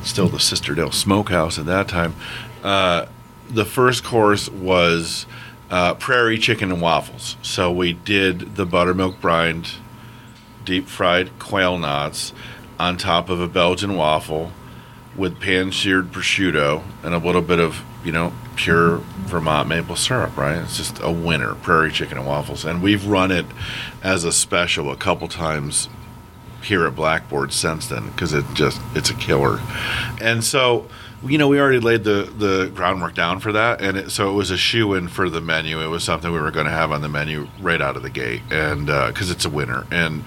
still the Sisterdale Smokehouse at that time. Uh, the first course was uh, prairie chicken and waffles. So we did the buttermilk brined, deep fried quail knots on top of a Belgian waffle with pan seared prosciutto and a little bit of, you know, pure Vermont maple syrup, right? It's just a winner, prairie chicken and waffles. And we've run it as a special a couple times here at Blackboard since then because it just it's a killer. And so, you know, we already laid the the groundwork down for that, and it, so it was a shoe in for the menu. It was something we were going to have on the menu right out of the gate, and uh, because it's a winner and.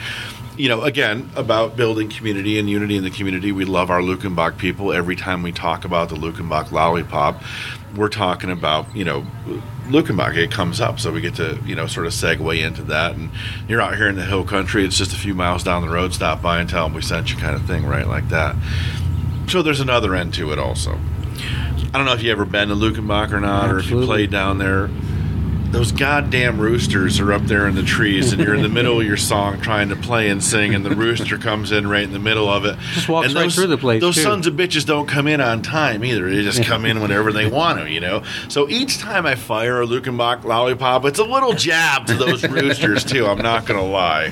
You know, again, about building community and unity in the community. We love our Luckenbach people. Every time we talk about the Luckenbach lollipop, we're talking about, you know, Luckenbach. It comes up. So we get to, you know, sort of segue into that. And you're out here in the hill country. It's just a few miles down the road. Stop by and tell them we sent you kind of thing, right? Like that. So there's another end to it also. I don't know if you ever been to Luckenbach or not, or if you played down there. Those goddamn roosters are up there in the trees, and you're in the middle of your song trying to play and sing, and the rooster comes in right in the middle of it. Just walks and right those, through the place, Those too. sons of bitches don't come in on time either. They just come in whenever they want to, you know. So each time I fire a Luckenbach lollipop, it's a little jab to those roosters too. I'm not gonna lie.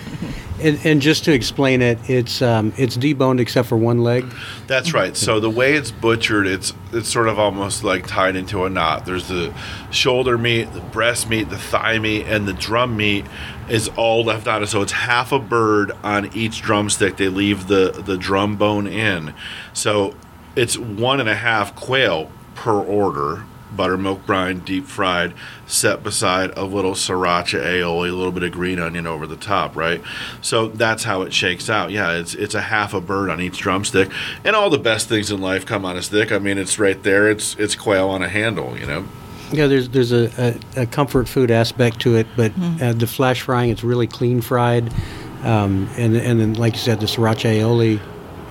And, and just to explain it, it's um, it's deboned except for one leg. That's right. So the way it's butchered, it's it's sort of almost like tied into a knot. There's the shoulder meat, the breast meat, the thigh meat, and the drum meat is all left out. So it's half a bird on each drumstick. They leave the the drum bone in. So it's one and a half quail per order. Buttermilk brine, deep fried, set beside a little sriracha aioli, a little bit of green onion over the top, right? So that's how it shakes out. Yeah, it's it's a half a bird on each drumstick, and all the best things in life come on a stick. I mean, it's right there. It's it's quail on a handle, you know. Yeah, there's there's a, a, a comfort food aspect to it, but uh, the flash frying, it's really clean fried, um, and and then like you said, the sriracha aioli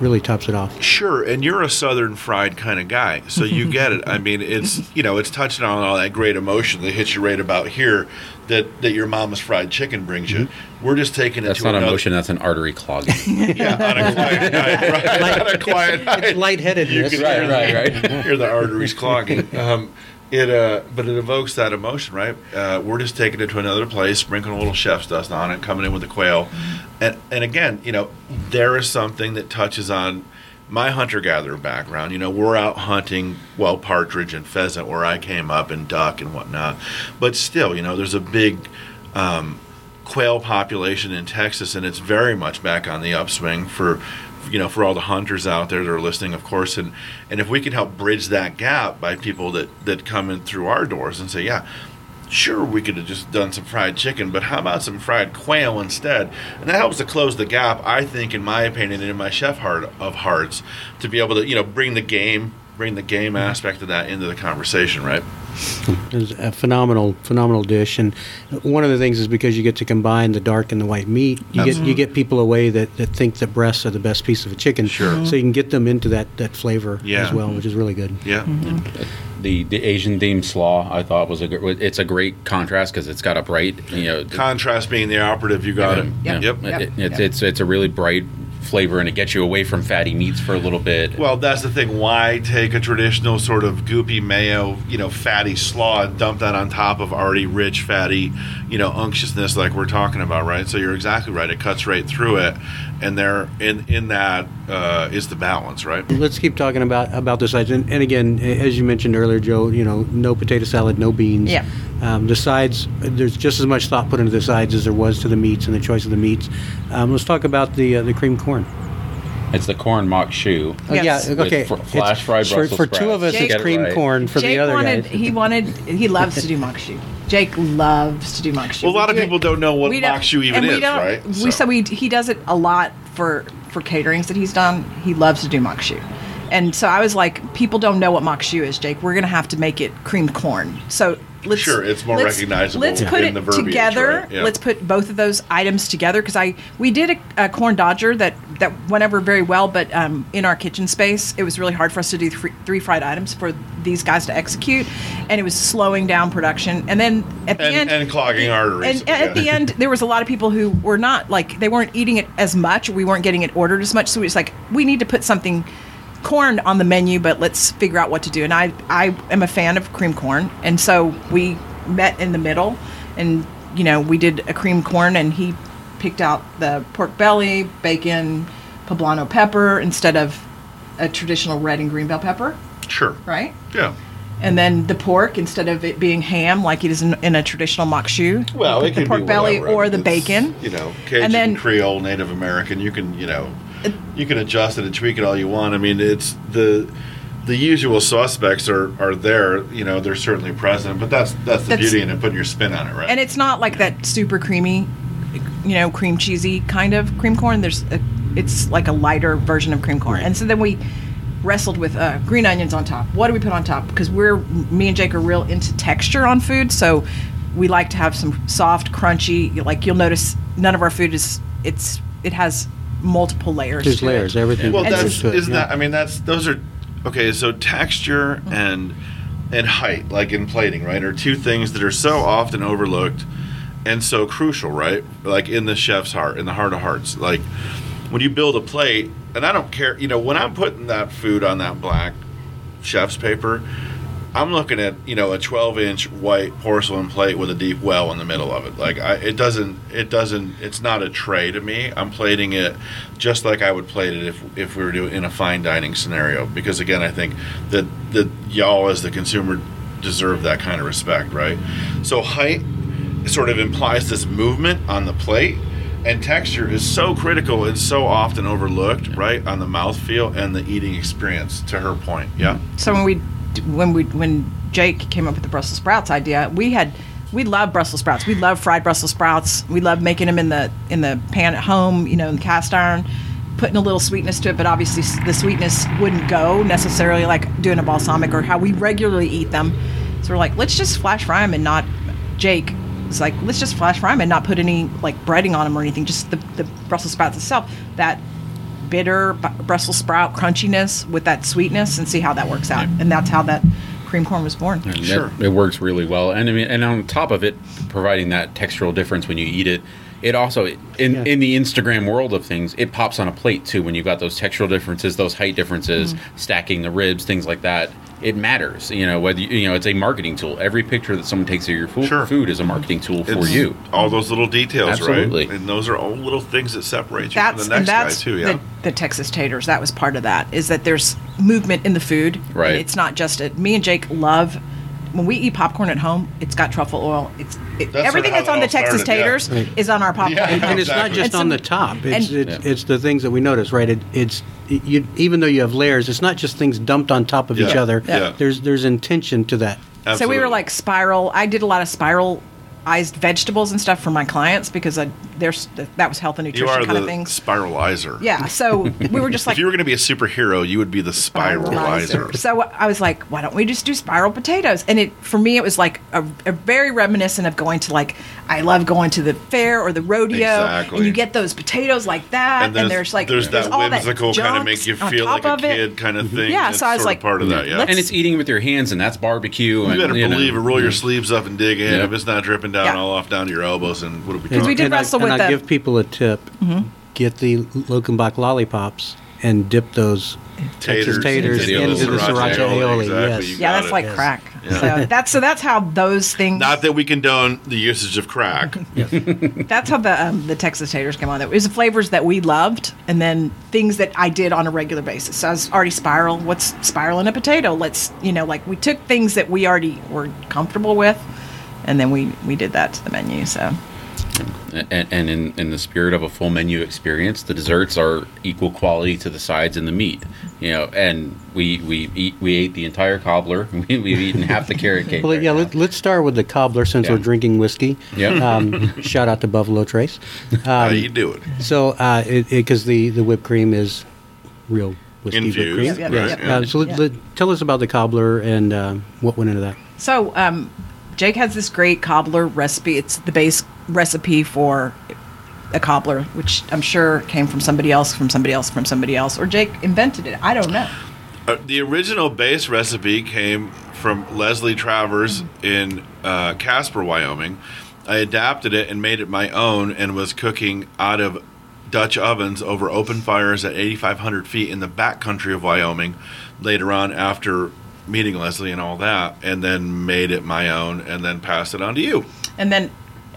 really tops it off. Sure, and you're a southern fried kind of guy, so you get it. I mean, it's you know, it's touching on all that great emotion that hits you right about here that that your mama's fried chicken brings you. We're just taking it That's to not another, emotion. That's an artery clogging. Yeah, on a quiet night, right? on a quiet night. Lightheadedness. You can hear the- Hear the arteries clogging. Um, it, uh, but it evokes that emotion, right? Uh, we're just taking it to another place, sprinkling a little chef's dust on it, coming in with the quail, and and again, you know, there is something that touches on my hunter gatherer background. You know, we're out hunting well partridge and pheasant where I came up, and duck and whatnot, but still, you know, there's a big um, quail population in Texas, and it's very much back on the upswing for you know for all the hunters out there that are listening, of course, and and if we can help bridge that gap by people that that come in through our doors and say, yeah. Sure, we could have just done some fried chicken, but how about some fried quail instead? And that helps to close the gap, I think, in my opinion, and in my chef heart of hearts, to be able to, you know, bring the game, bring the game mm-hmm. aspect of that into the conversation, right? It's a phenomenal, phenomenal dish, and one of the things is because you get to combine the dark and the white meat, you get you get people away that, that think that breasts are the best piece of a chicken. Sure. So you can get them into that, that flavor Yeah. as well, which is really good. Mm-hmm. Yeah. the the Asian themed slaw, I thought was a gr- it's a great contrast because it's got a bright, you know, Contrast being the operative, you got it. Yeah. Yep. It- Yep. it's, Yep. it's it's a really bright flavor and it gets you away from fatty meats for a little bit. Well, that's the thing. Why take a traditional sort of goopy mayo, you know, fatty slaw and dump that on top of already rich, fatty, you know, unctuousness like we're talking about, right? So you're exactly right. It cuts right through it, and there in in that uh, is the balance, right? Let's keep talking about about the sides, and, and again, as you mentioned earlier, Joe, you know, no potato salad, no beans. Yeah. Um, the sides, there's just as much thought put into the sides as there was to the meats and the choice of the meats. Um, let's talk about the uh, the cream corn. It's the corn maque choux. Oh, Yes. yeah, okay. Fr- flash fried for, Brussels for two of us, sprouts. it's Jake- cream it right. corn. For Jake the other wanted, guys, he wanted, he loves to do maque choux. Jake loves to do maque choux. Well, a lot of We it- people don't know what we don't- maque choux even and we is, don't- right? We So- so we he does it a lot for for caterings that he's done. He loves to do maque choux. And so I was like, people don't know what maque choux is, Jake. We're gonna have to make it creamed corn. So let's Sure, it's more let's- recognizable Let's put in it the verbiage, together. right? Yeah. Let's put both of those items together because I we did a, a corn dodger that that went over very well, but um, in our kitchen space, it was really hard for us to do three, three fried items for these guys to execute, and it was slowing down production. And then at the And- end, and clogging arteries. And, at the end, there was a lot of people who were not like they weren't eating it as much. We weren't getting it ordered as much. So we was like, we need to put something corn on the menu, but let's figure out what to do. And I I am a fan of cream corn, and so we met in the middle, and you know we did a cream corn, and he picked out the pork belly, bacon, poblano pepper instead of a traditional red and green bell pepper, Sure. right? Yeah. And then the pork, instead of it being ham like it is in, in a traditional maque choux, Well, we it the pork be belly whatever. I or mean, the bacon. You know, Cajun, And then- Creole, Native American. You can, you know, you can adjust it and tweak it all you want. I mean, it's the the usual suspects are are there. You know, they're certainly present, but that's that's the That's- beauty in it, putting your spin on it, right? And it's not like that super creamy, you know, cream cheesy kind of cream corn. There's, a, it's like a lighter version of cream corn. And so then we wrestled with uh, green onions on top. What do we put on top? Because we're me and Jake are real into texture on food, so we like to have some soft, crunchy. Like you'll notice, none of our food is it's it has multiple layers. there's to layers. It. Everything. well, that's goes to it, isn't yeah. that? I mean, that's those are okay. So texture mm-hmm. and and height, like in plating, right, are two things that are so often overlooked and so crucial, right? Like in the chef's heart, in the heart of hearts, like when you build a plate. And I don't care, you know, when I'm putting that food on that black chef's paper, I'm looking at you know a 12 inch white porcelain plate with a deep well in the middle of it. Like I, it doesn't, it doesn't, it's not a tray to me. I'm plating it just like I would plate it if if we were doing in a fine dining scenario. Because again, I think that that y'all as the consumer deserve that kind of respect, right? So height sort of implies this movement on the plate. And texture is so critical and so often overlooked, right, on the mouthfeel and the eating experience. To her point, yeah. So when we when we when Jake came up with the Brussels sprouts idea, we had we love Brussels sprouts. We love fried Brussels sprouts. We love making them in the in the pan at home, you know, in the cast iron, putting a little sweetness to it. But obviously, the sweetness wouldn't go necessarily like doing a balsamic or how we regularly eat them. So we're like, let's just flash fry them and not. Jake was like, let's just flash fry them and not put any like breading on them or anything. Just the the Brussels sprouts itself. That bitter Brussels sprout crunchiness with that sweetness and see how that works out. And that's how that cream corn was born. And that- Sure. it works really well. And I mean, and on top of it, providing that textural difference when you eat it, it also in Yeah. in the Instagram world of things, it pops on a plate too. When you've got those textural differences, those height differences, Mm-hmm. stacking the ribs, things like that. It matters, you know. Whether you, you know, it's a marketing tool. Every picture that someone takes of your food, Sure. food is a marketing tool for It's you. All those little details, Absolutely. right? And those are all little things that separate you That's from the and next that's guy too. Yeah. the, the Texas taters. That was part of that. Is that there's movement in the food. Right. It's not just a, me and Jake love when we eat popcorn at home. It's got truffle oil. It's it, That's everything that's on the Texas started, taters Right. is on our popcorn. Yeah. and, and it's not just And on the top. It's and- it's, it's the things that we notice, right? It, it's you, even though you have layers, it's not just things dumped on top of each other. Yeah. There's there's intention to that. So we were like spiral. I did a lot of spiralized vegetables and stuff for my clients because I, there's that was health and you nutrition are kind the of things. spiralizer. Yeah. So we were just like, If you were going to be a superhero, you would be the spiralizer. So I was like, why don't we just do spiral potatoes? And it for me, it was like a, a very reminiscent of going to like I love going to the fair or the rodeo, Exactly. and you get those potatoes like that, and, then there's like there's that all whimsical kind of make you on feel top like a of it. kid kind of mm-hmm. thing. Yeah, It's so I was like, part of that. Hmm, yeah. And it's eating with your hands, and that's barbecue. you and, better know. believe it. Roll your mm-hmm. sleeves up and dig in. Yeah. If it's not dripping down Yeah. all off down to your elbows, and what are we And- talking? we did and I- wrestle and with I give people a tip: get the Luckenbach lollipops and dip those Texas taters into the into the sriracha sriracha aioli, aioli. exactly. Yes. Yeah, that's it. like Yes. crack. Yeah. So that's so that's how those things. Not that we condone the usage of crack. That's how the um, the Texas taters came on. It was the flavors that we loved, and then things that I did on a regular basis. So I was already spiral. What's spiral in a potato? Let's you know, like we took things that we already were comfortable with, and then we we did that to the menu. So And, and in, in the spirit of a full menu experience, the desserts are equal quality to the sides and the meat. You know, and we we eat we ate the entire cobbler. We, we've eaten half the carrot cake. Well, right yeah. now. Let, let's start with the cobbler since Yeah. we're drinking whiskey. Yeah. Um, shout out to Buffalo Trace. How Um, you do it? So, because it, because the the whipped cream is real whiskey whipped cream. Infused, Yep, Yes. yep, yeah. Uh, so let, let- tell us about the cobbler and um, what went into that. so um, Jake has this great cobbler recipe. It's the base recipe for a cobbler, which I'm sure came from somebody else, from somebody else, from somebody else, or Jake invented it. I don't know. Uh, the original base recipe came from Leslie Travers in uh, Casper, Wyoming. I adapted it and made it my own and was cooking out of Dutch ovens over open fires at 8,500 feet in the backcountry of Wyoming later on after meeting Leslie and all that, and then made it my own and then passed it on to you. And then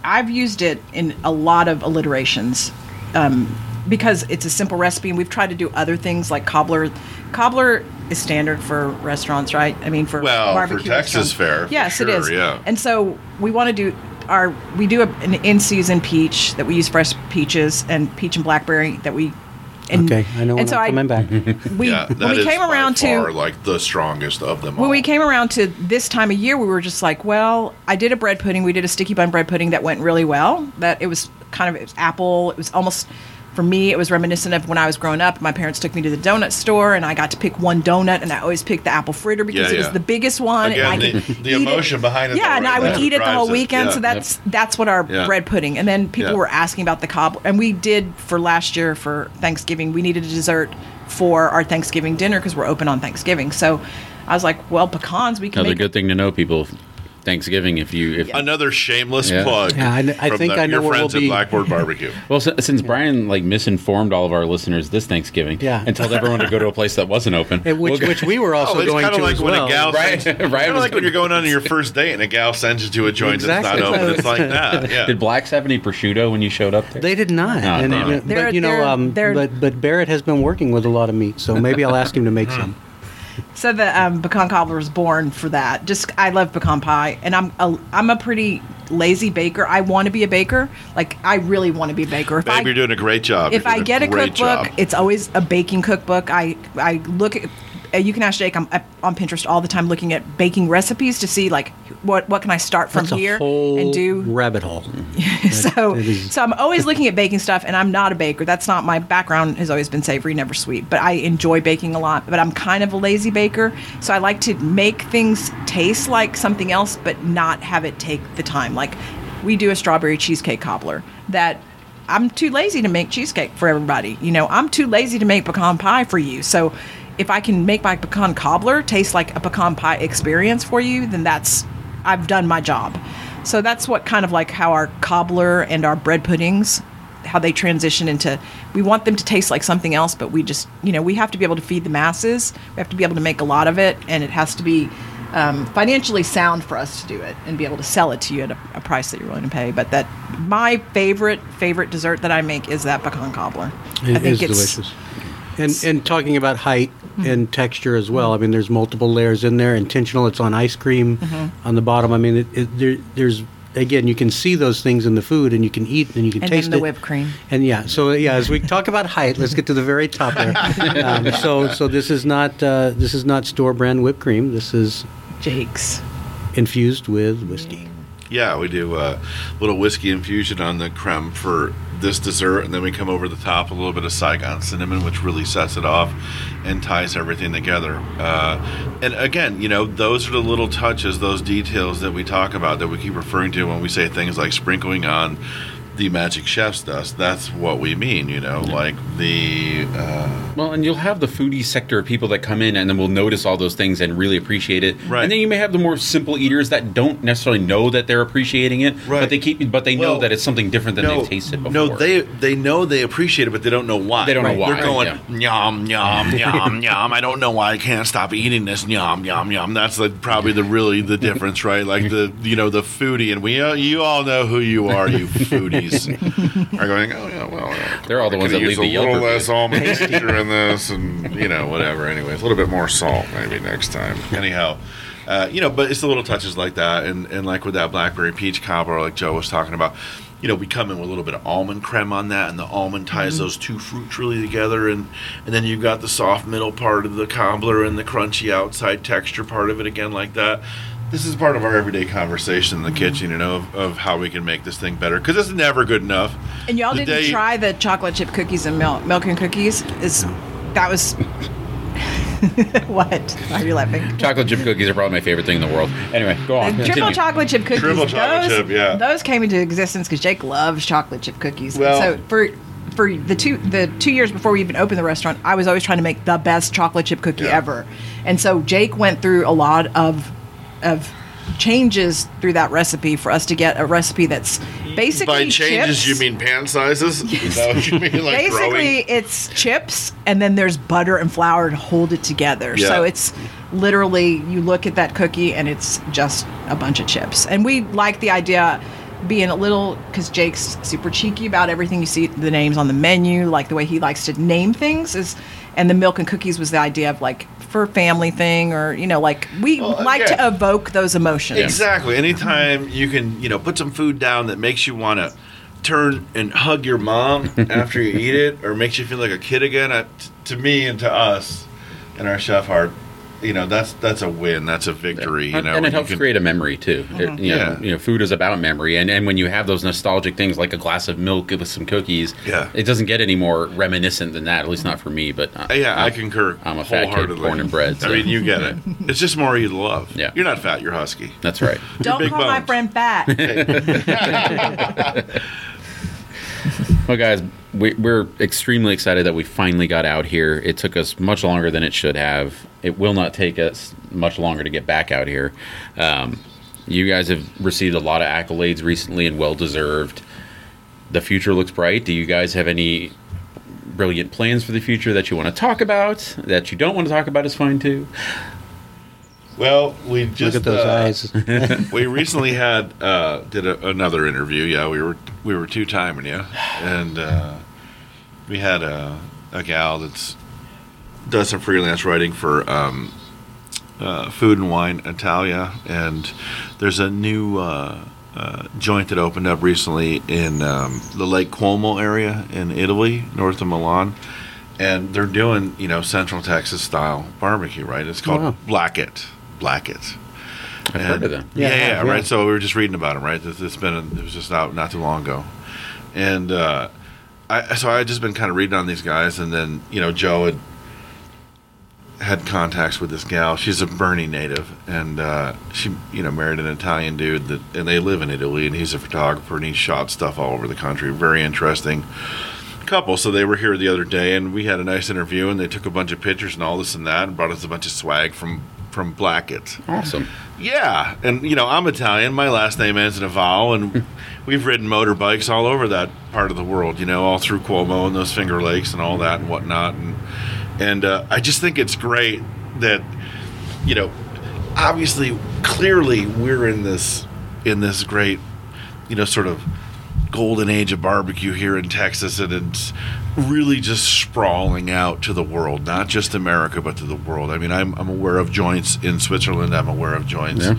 I've used it in a lot of alliterations um, because it's a simple recipe, and we've tried to do other things like cobbler. Cobbler is standard for restaurants, right? I mean, for Well, for Texas fare, Yes, it sure, is. yeah. And so we want to do our we do a, an in-season peach that we use fresh peaches and peach and blackberry that we. And, Okay, I know when and so I'm I, coming back. we yeah, when that we is came by around to far, like the strongest of them all. when we came around to this time of year, we were just like, well, I did a bread pudding. We did a sticky bun bread pudding that went really well. That it was kind of it was apple. It was almost for me. It was reminiscent of when I was growing up. My parents took me to the donut store, and I got to pick one donut, and I always picked the apple fritter because Yeah, it was yeah. the biggest one. Again, and I the- could the eat emotion behind it, Yeah, and? I would eat it the whole drives it. weekend. Yeah. So that's that's what our Yeah. bread pudding. And then people Yeah. were asking about the cobbler, and we did for last year for Thanksgiving. We needed a dessert for our Thanksgiving dinner because we're open on Thanksgiving. So I was like, well, pecans. We can Another make good thing to know, people. Thanksgiving, if you if Another shameless Yeah. plug. Yeah, I kn- I from think the- I know your what friends will be- at Blackboard Barbecue. Well, si- since Brian like misinformed all of our listeners this Thanksgiving, Yeah. and told everyone to go to a place that wasn't open, And which, we'll go- which we were also oh, it's going kind to of like as when well. a gal Right. sends, Right, kind of was like when you're going on your first date and a gal sends you to a joint Exactly. that's not open. It's like that. Yeah. did Blacks have any prosciutto when you showed up there? They did not. No, and, no. and- They're- but you know, they're- um, they're- but but Barrett has been working with a lot of meat, so maybe I'll ask him to make some. So the um, pecan cobbler was born for that. Just I love pecan pie, and I'm a, I'm a pretty lazy baker. I want to be a baker. Like I really want to be a baker. If Babe, I, you're doing a great job. if I get a great cookbook, job. it's always a baking cookbook. I I look at. Uh, you can ask Jake. I'm up on Pinterest all the time looking at baking recipes to see like what what can I start from That's here a whole and do. rabbit hole. so is- so I'm always looking at baking stuff, and I'm not a baker. That's not my background. Has always been savory, never sweet. But I enjoy baking a lot. But I'm kind of a lazy baker, so I like to make things taste like something else, but not have it take the time. Like we do a strawberry cheesecake cobbler that I'm too lazy to make cheesecake for everybody. You know, I'm too lazy to make pecan pie for you. So if I can make my pecan cobbler taste like a pecan pie experience for you, then that's I've done my job. So that's what kind of like how our cobbler and our bread puddings how they transition into we want them to taste like something else but we just you know we have to be able to feed the masses we have to be able to make a lot of it and it has to be um, financially sound for us to do it and be able to sell it to you at a, a price that you're willing to pay but that my favorite favorite dessert that i make is that pecan cobbler i think It is delicious. And and talking about height and texture as well. I mean, there's multiple layers in there. Intentional. It's on ice cream on the bottom. I mean, it, it, there, there's again, you can see those things in the food, and you can eat, and you can And taste then the it. whipped cream. And yeah, so yeah, as we talk about height, let's get to the very top there. Um, so so this is not uh, this is not store brand whipped cream. This is jake's infused with whiskey. Yeah, we do a little whiskey infusion on the creme for this dessert, and then we come over the top a little bit of Saigon cinnamon, which really sets it off and ties everything together. Uh, and again, you know, those are the little touches, those details that we talk about that we keep referring to when we say things like sprinkling on the magic chef's dust. That's what we mean, you know, like the. Uh, Well, and you'll have the foodie sector of people that come in and then will notice all those things and really appreciate it. Right. And then you may have the more simple eaters that don't necessarily know that they're appreciating it, Right. but they keep, but they know that it's something different than no, they've tasted before. No, they they know they appreciate it, but they don't know why. They don't know why, They're going yeah. yum yum yum yum. I don't know why I can't stop eating this yum yum yum. That's like probably the really the difference, right? Like the you know the foodie, and we uh, you all know who you are, you foodies are going. Oh yeah, well uh, They're all the ones could've that used leave the a little less review. almond sugar in this, and you know whatever. Anyways, a little bit more salt maybe next time. Anyhow. Uh, you know, but it's the little touches like that, and, and like with that blackberry peach cobbler, like Joe was talking about, you know, we come in with a little bit of almond creme on that, and the almond ties those two fruits really together, and and then you've got the soft middle part of the cobbler and the crunchy outside texture part of it again like that. This is part of our everyday conversation in the kitchen, you know, of, of how we can make this thing better because it's never good enough. And y'all The didn't day- try the chocolate chip cookies and milk, milk and cookies? Is that was what? Why are you laughing? Chocolate chip cookies are probably my favorite thing in the world. Anyway, go on. The triple continue. chocolate chip cookies. Triple chocolate those, chip, yeah. Those came into existence because Jake loves chocolate chip cookies. And Well- so for for the two the two years before we even opened the restaurant, I was always trying to make the best chocolate chip cookie Yeah. ever. And so Jake went through a lot of of changes through that recipe for us to get a recipe that's basically By changes, chips. you mean pan sizes? Is that what you mean? Like basically growing? it's chips and then there's butter and flour to hold it together Yeah. so it's literally you look at that cookie and it's just a bunch of chips and we like the idea being a little because jake's super cheeky about everything you see the names on the menu like the way he likes to name things is and the milk and cookies was the idea of like for a family thing or you know like we Well, like yeah. to evoke those emotions Exactly. Anytime you can, you know, put some food down that makes you want to turn and hug your mom after you eat it, or makes you feel like a kid again. Uh, t- to me and to us, in our chef heart, you know, that's that's a win. That's a victory. You know, and it helps can- create a memory too. It- you, know, Yeah. you know, food is about memory, and, and when you have those nostalgic things like a glass of milk with some cookies, Yeah. it doesn't get any more reminiscent than that. At least not for me. But uh, Uh, Yeah, I I'm- concur. I'm a fat kid, wholeheartedly. born and bred. so- I mean, you get it. It's just more you love. Yeah. You're not fat. You're husky. That's right. don't big call my friend fat Well, guys, we, we're extremely excited that we finally got out here. It took us much longer than it should have. It will not take us much longer to get back out here. Um, you guys have received a lot of accolades recently and well deserved. The future looks bright. Do you guys have any brilliant plans for the future that you want to talk about? That you don't want to talk about is fine too. Well, we just Look at those uh, eyes. we recently had uh, did a, another interview. Yeah, we were we were two timing you, and uh, we had a, a gal that's does some freelance writing for um, uh, Food and Wine Italia, and there's a new uh, uh, joint that opened up recently in um, the Lake Como area in Italy, north of Milan. And they're doing, you know, Central Texas style barbecue, right? It's called wow. Blackett. Blackett. I've heard of them. Yeah, Yeah, yeah, yeah. right. So we were just reading about them, right? This, it's been it was just out not too long ago, and uh, I so I had just been kind of reading on these guys, and then you know Joe had had contacts with this gal. She's a Boerne native, and uh, she, you know, married an Italian dude that, and they live in Italy, and he's a photographer, and he shot stuff all over the country. Very interesting couple. So they were here the other day, and we had a nice interview, and they took a bunch of pictures and all this and that, and brought us a bunch of swag from from Blackett. Awesome. Yeah, and you know I'm Italian. My last name ends in a vowel, and we've ridden motorbikes all over that part of the world. You know, all through Cuomo and those Finger Lakes and all that and whatnot. And and uh, I just think it's great that you know, obviously, clearly, we're in this in this great, you know, sort of golden age of barbecue here in Texas, and it's really just sprawling out to the world, not just America, but to the world. I mean, I'm, I'm aware of joints in Switzerland. I'm aware of joints Yeah.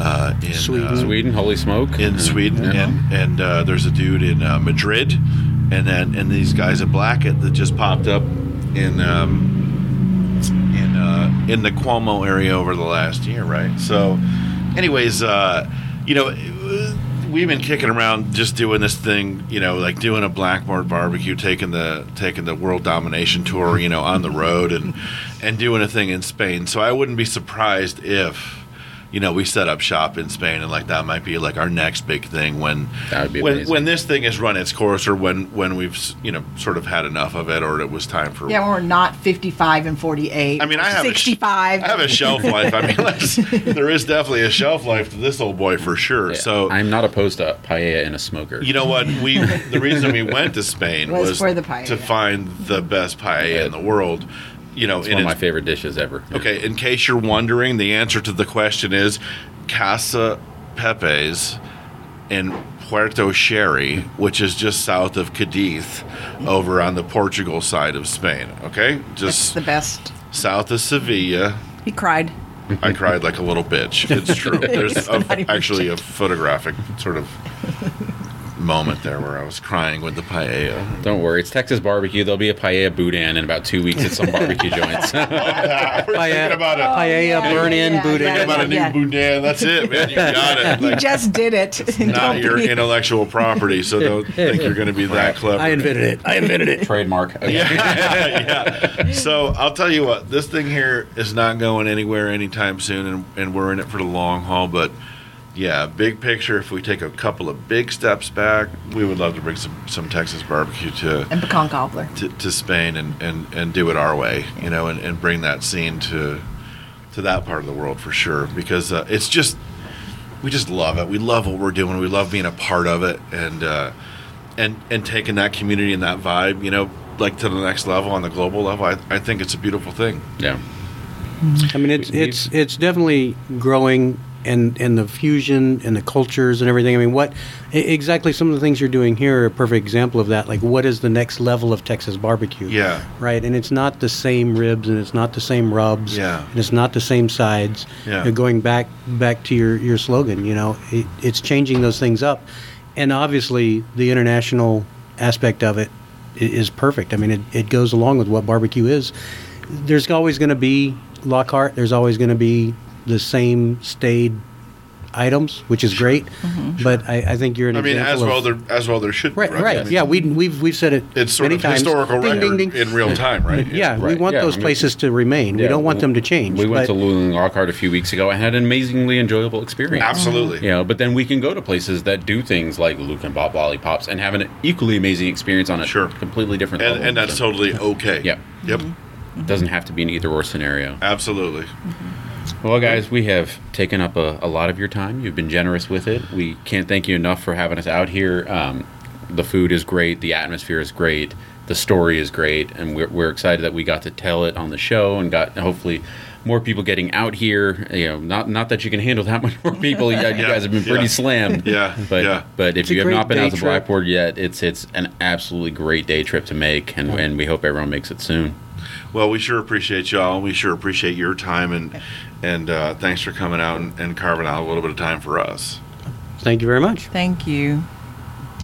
uh, in Sweden. uh, Sweden, holy smoke. in Sweden, Yeah. and and uh, there's a dude in uh, Madrid, and then and these guys at Blackett that just popped up in um, in uh, in the Cuomo area over the last year, right? So, anyways, uh, you know. We've been kicking around just doing this thing, you know, like doing a blackboard barbecue, taking the taking the world domination tour, you know, on the road and and doing a thing in Spain. So I wouldn't be surprised if you know, we set up shop in Spain, and like that might be like our next big thing when That would be when amazing. when this thing has run its course, or when when we've you know sort of had enough of it, or it was time for. Yeah, we're not 55 and 48. I mean, I have a sh- 65. I have a shelf life. I mean, like, there is definitely a shelf life to this old boy for sure. Yeah. So I'm not opposed to paella in a smoker. you know what? We the reason we went to Spain Was was, for the paella. to find the best paella in the world. You know, it's one of my favorite dishes ever. Okay, in case you're wondering, the answer to the question is Casa Pepe's in Puerto Sherry, which is just south of Cadiz, over on the Portugal side of Spain. Okay, It's just the best. south of Sevilla. He cried. I cried like a little bitch. It's true. There's a, actually a photographic sort of moment there where I was crying with the paella. Don't worry, it's Texas barbecue. There'll be a paella boudin in about two weeks at some barbecue joints. We're thinking about a, oh, Paella, yeah, burn in, yeah, boudin. yeah, about a new yeah. boudin. That's it, man. You got it. You just did it. not Don't your be- intellectual property, so don't think you're going to be that clever. I invented it. I invented it. Trademark. Okay. yeah, yeah. So I'll tell you what, this thing here is not going anywhere anytime soon, and, and we're in it for the long haul. But yeah, big picture. If we take a couple of big steps back, we would love to bring some, some Texas barbecue to, and pecan cobbler. to, to Spain and, and, and do it our way, you know, and, and bring that scene to to that part of the world for sure. Because uh, it's just we just love it. We love what we're doing. We love being a part of it, and uh, and and taking that community and that vibe, you know, like to the next level on the global level. I, I think it's a beautiful thing. Yeah. I mean, it's it's it's definitely growing, and and the fusion and the cultures and everything. I mean, what exactly? Some of the things you're doing here are a perfect example of that. Like, what is the next level of Texas barbecue? Yeah. Right, and it's not the same ribs, and it's not the same rubs. Yeah. and it's not the same sides. Yeah. You know, going back back to your your slogan, you know, it, it's changing those things up, and obviously the international aspect of it is perfect. I mean, it, it goes along with what barbecue is. There's always going to be Lockhart. There's always going to be the same stayed items, which is great. Mm-hmm. But I, I think you're an I mean, example as well there as well there should be, right, right. Yeah, we we've we've said it. It's sort many of times. historical Ding, record ding, ding. in real time, right? Yeah, we Right, want yeah, those I mean- places to remain. we don't want we- them to change. We went but- to Lulu Lockhart a few weeks ago and had an amazingly enjoyable experience. Absolutely. You know, but then we can go to places that do things like Luckenbach Lollipops and have an equally amazing experience on a Sure. completely different And, level. and that's So totally okay. Yep. Yep. it doesn't have to be an either or scenario. Absolutely. Mm-hmm. Well, guys, we have taken up a, a lot of your time. You've been generous with it. We can't thank you enough for having us out here. Um, the food is great, the atmosphere is great, the story is great, and we're, we're excited that we got to tell it on the show and got hopefully more people getting out here. You know, not not that you can handle that much more people. You, you Yeah, guys have been pretty yeah. slammed. Yeah, but yeah. but if It's you have not been day out to. Blackboard yet, it's it's an absolutely great day trip to make, and, and we hope everyone makes it soon. Well, we sure appreciate y'all. We sure appreciate your time and and uh, thanks for coming out and, and carving out a little bit of time for us. Thank you very much. Thank you.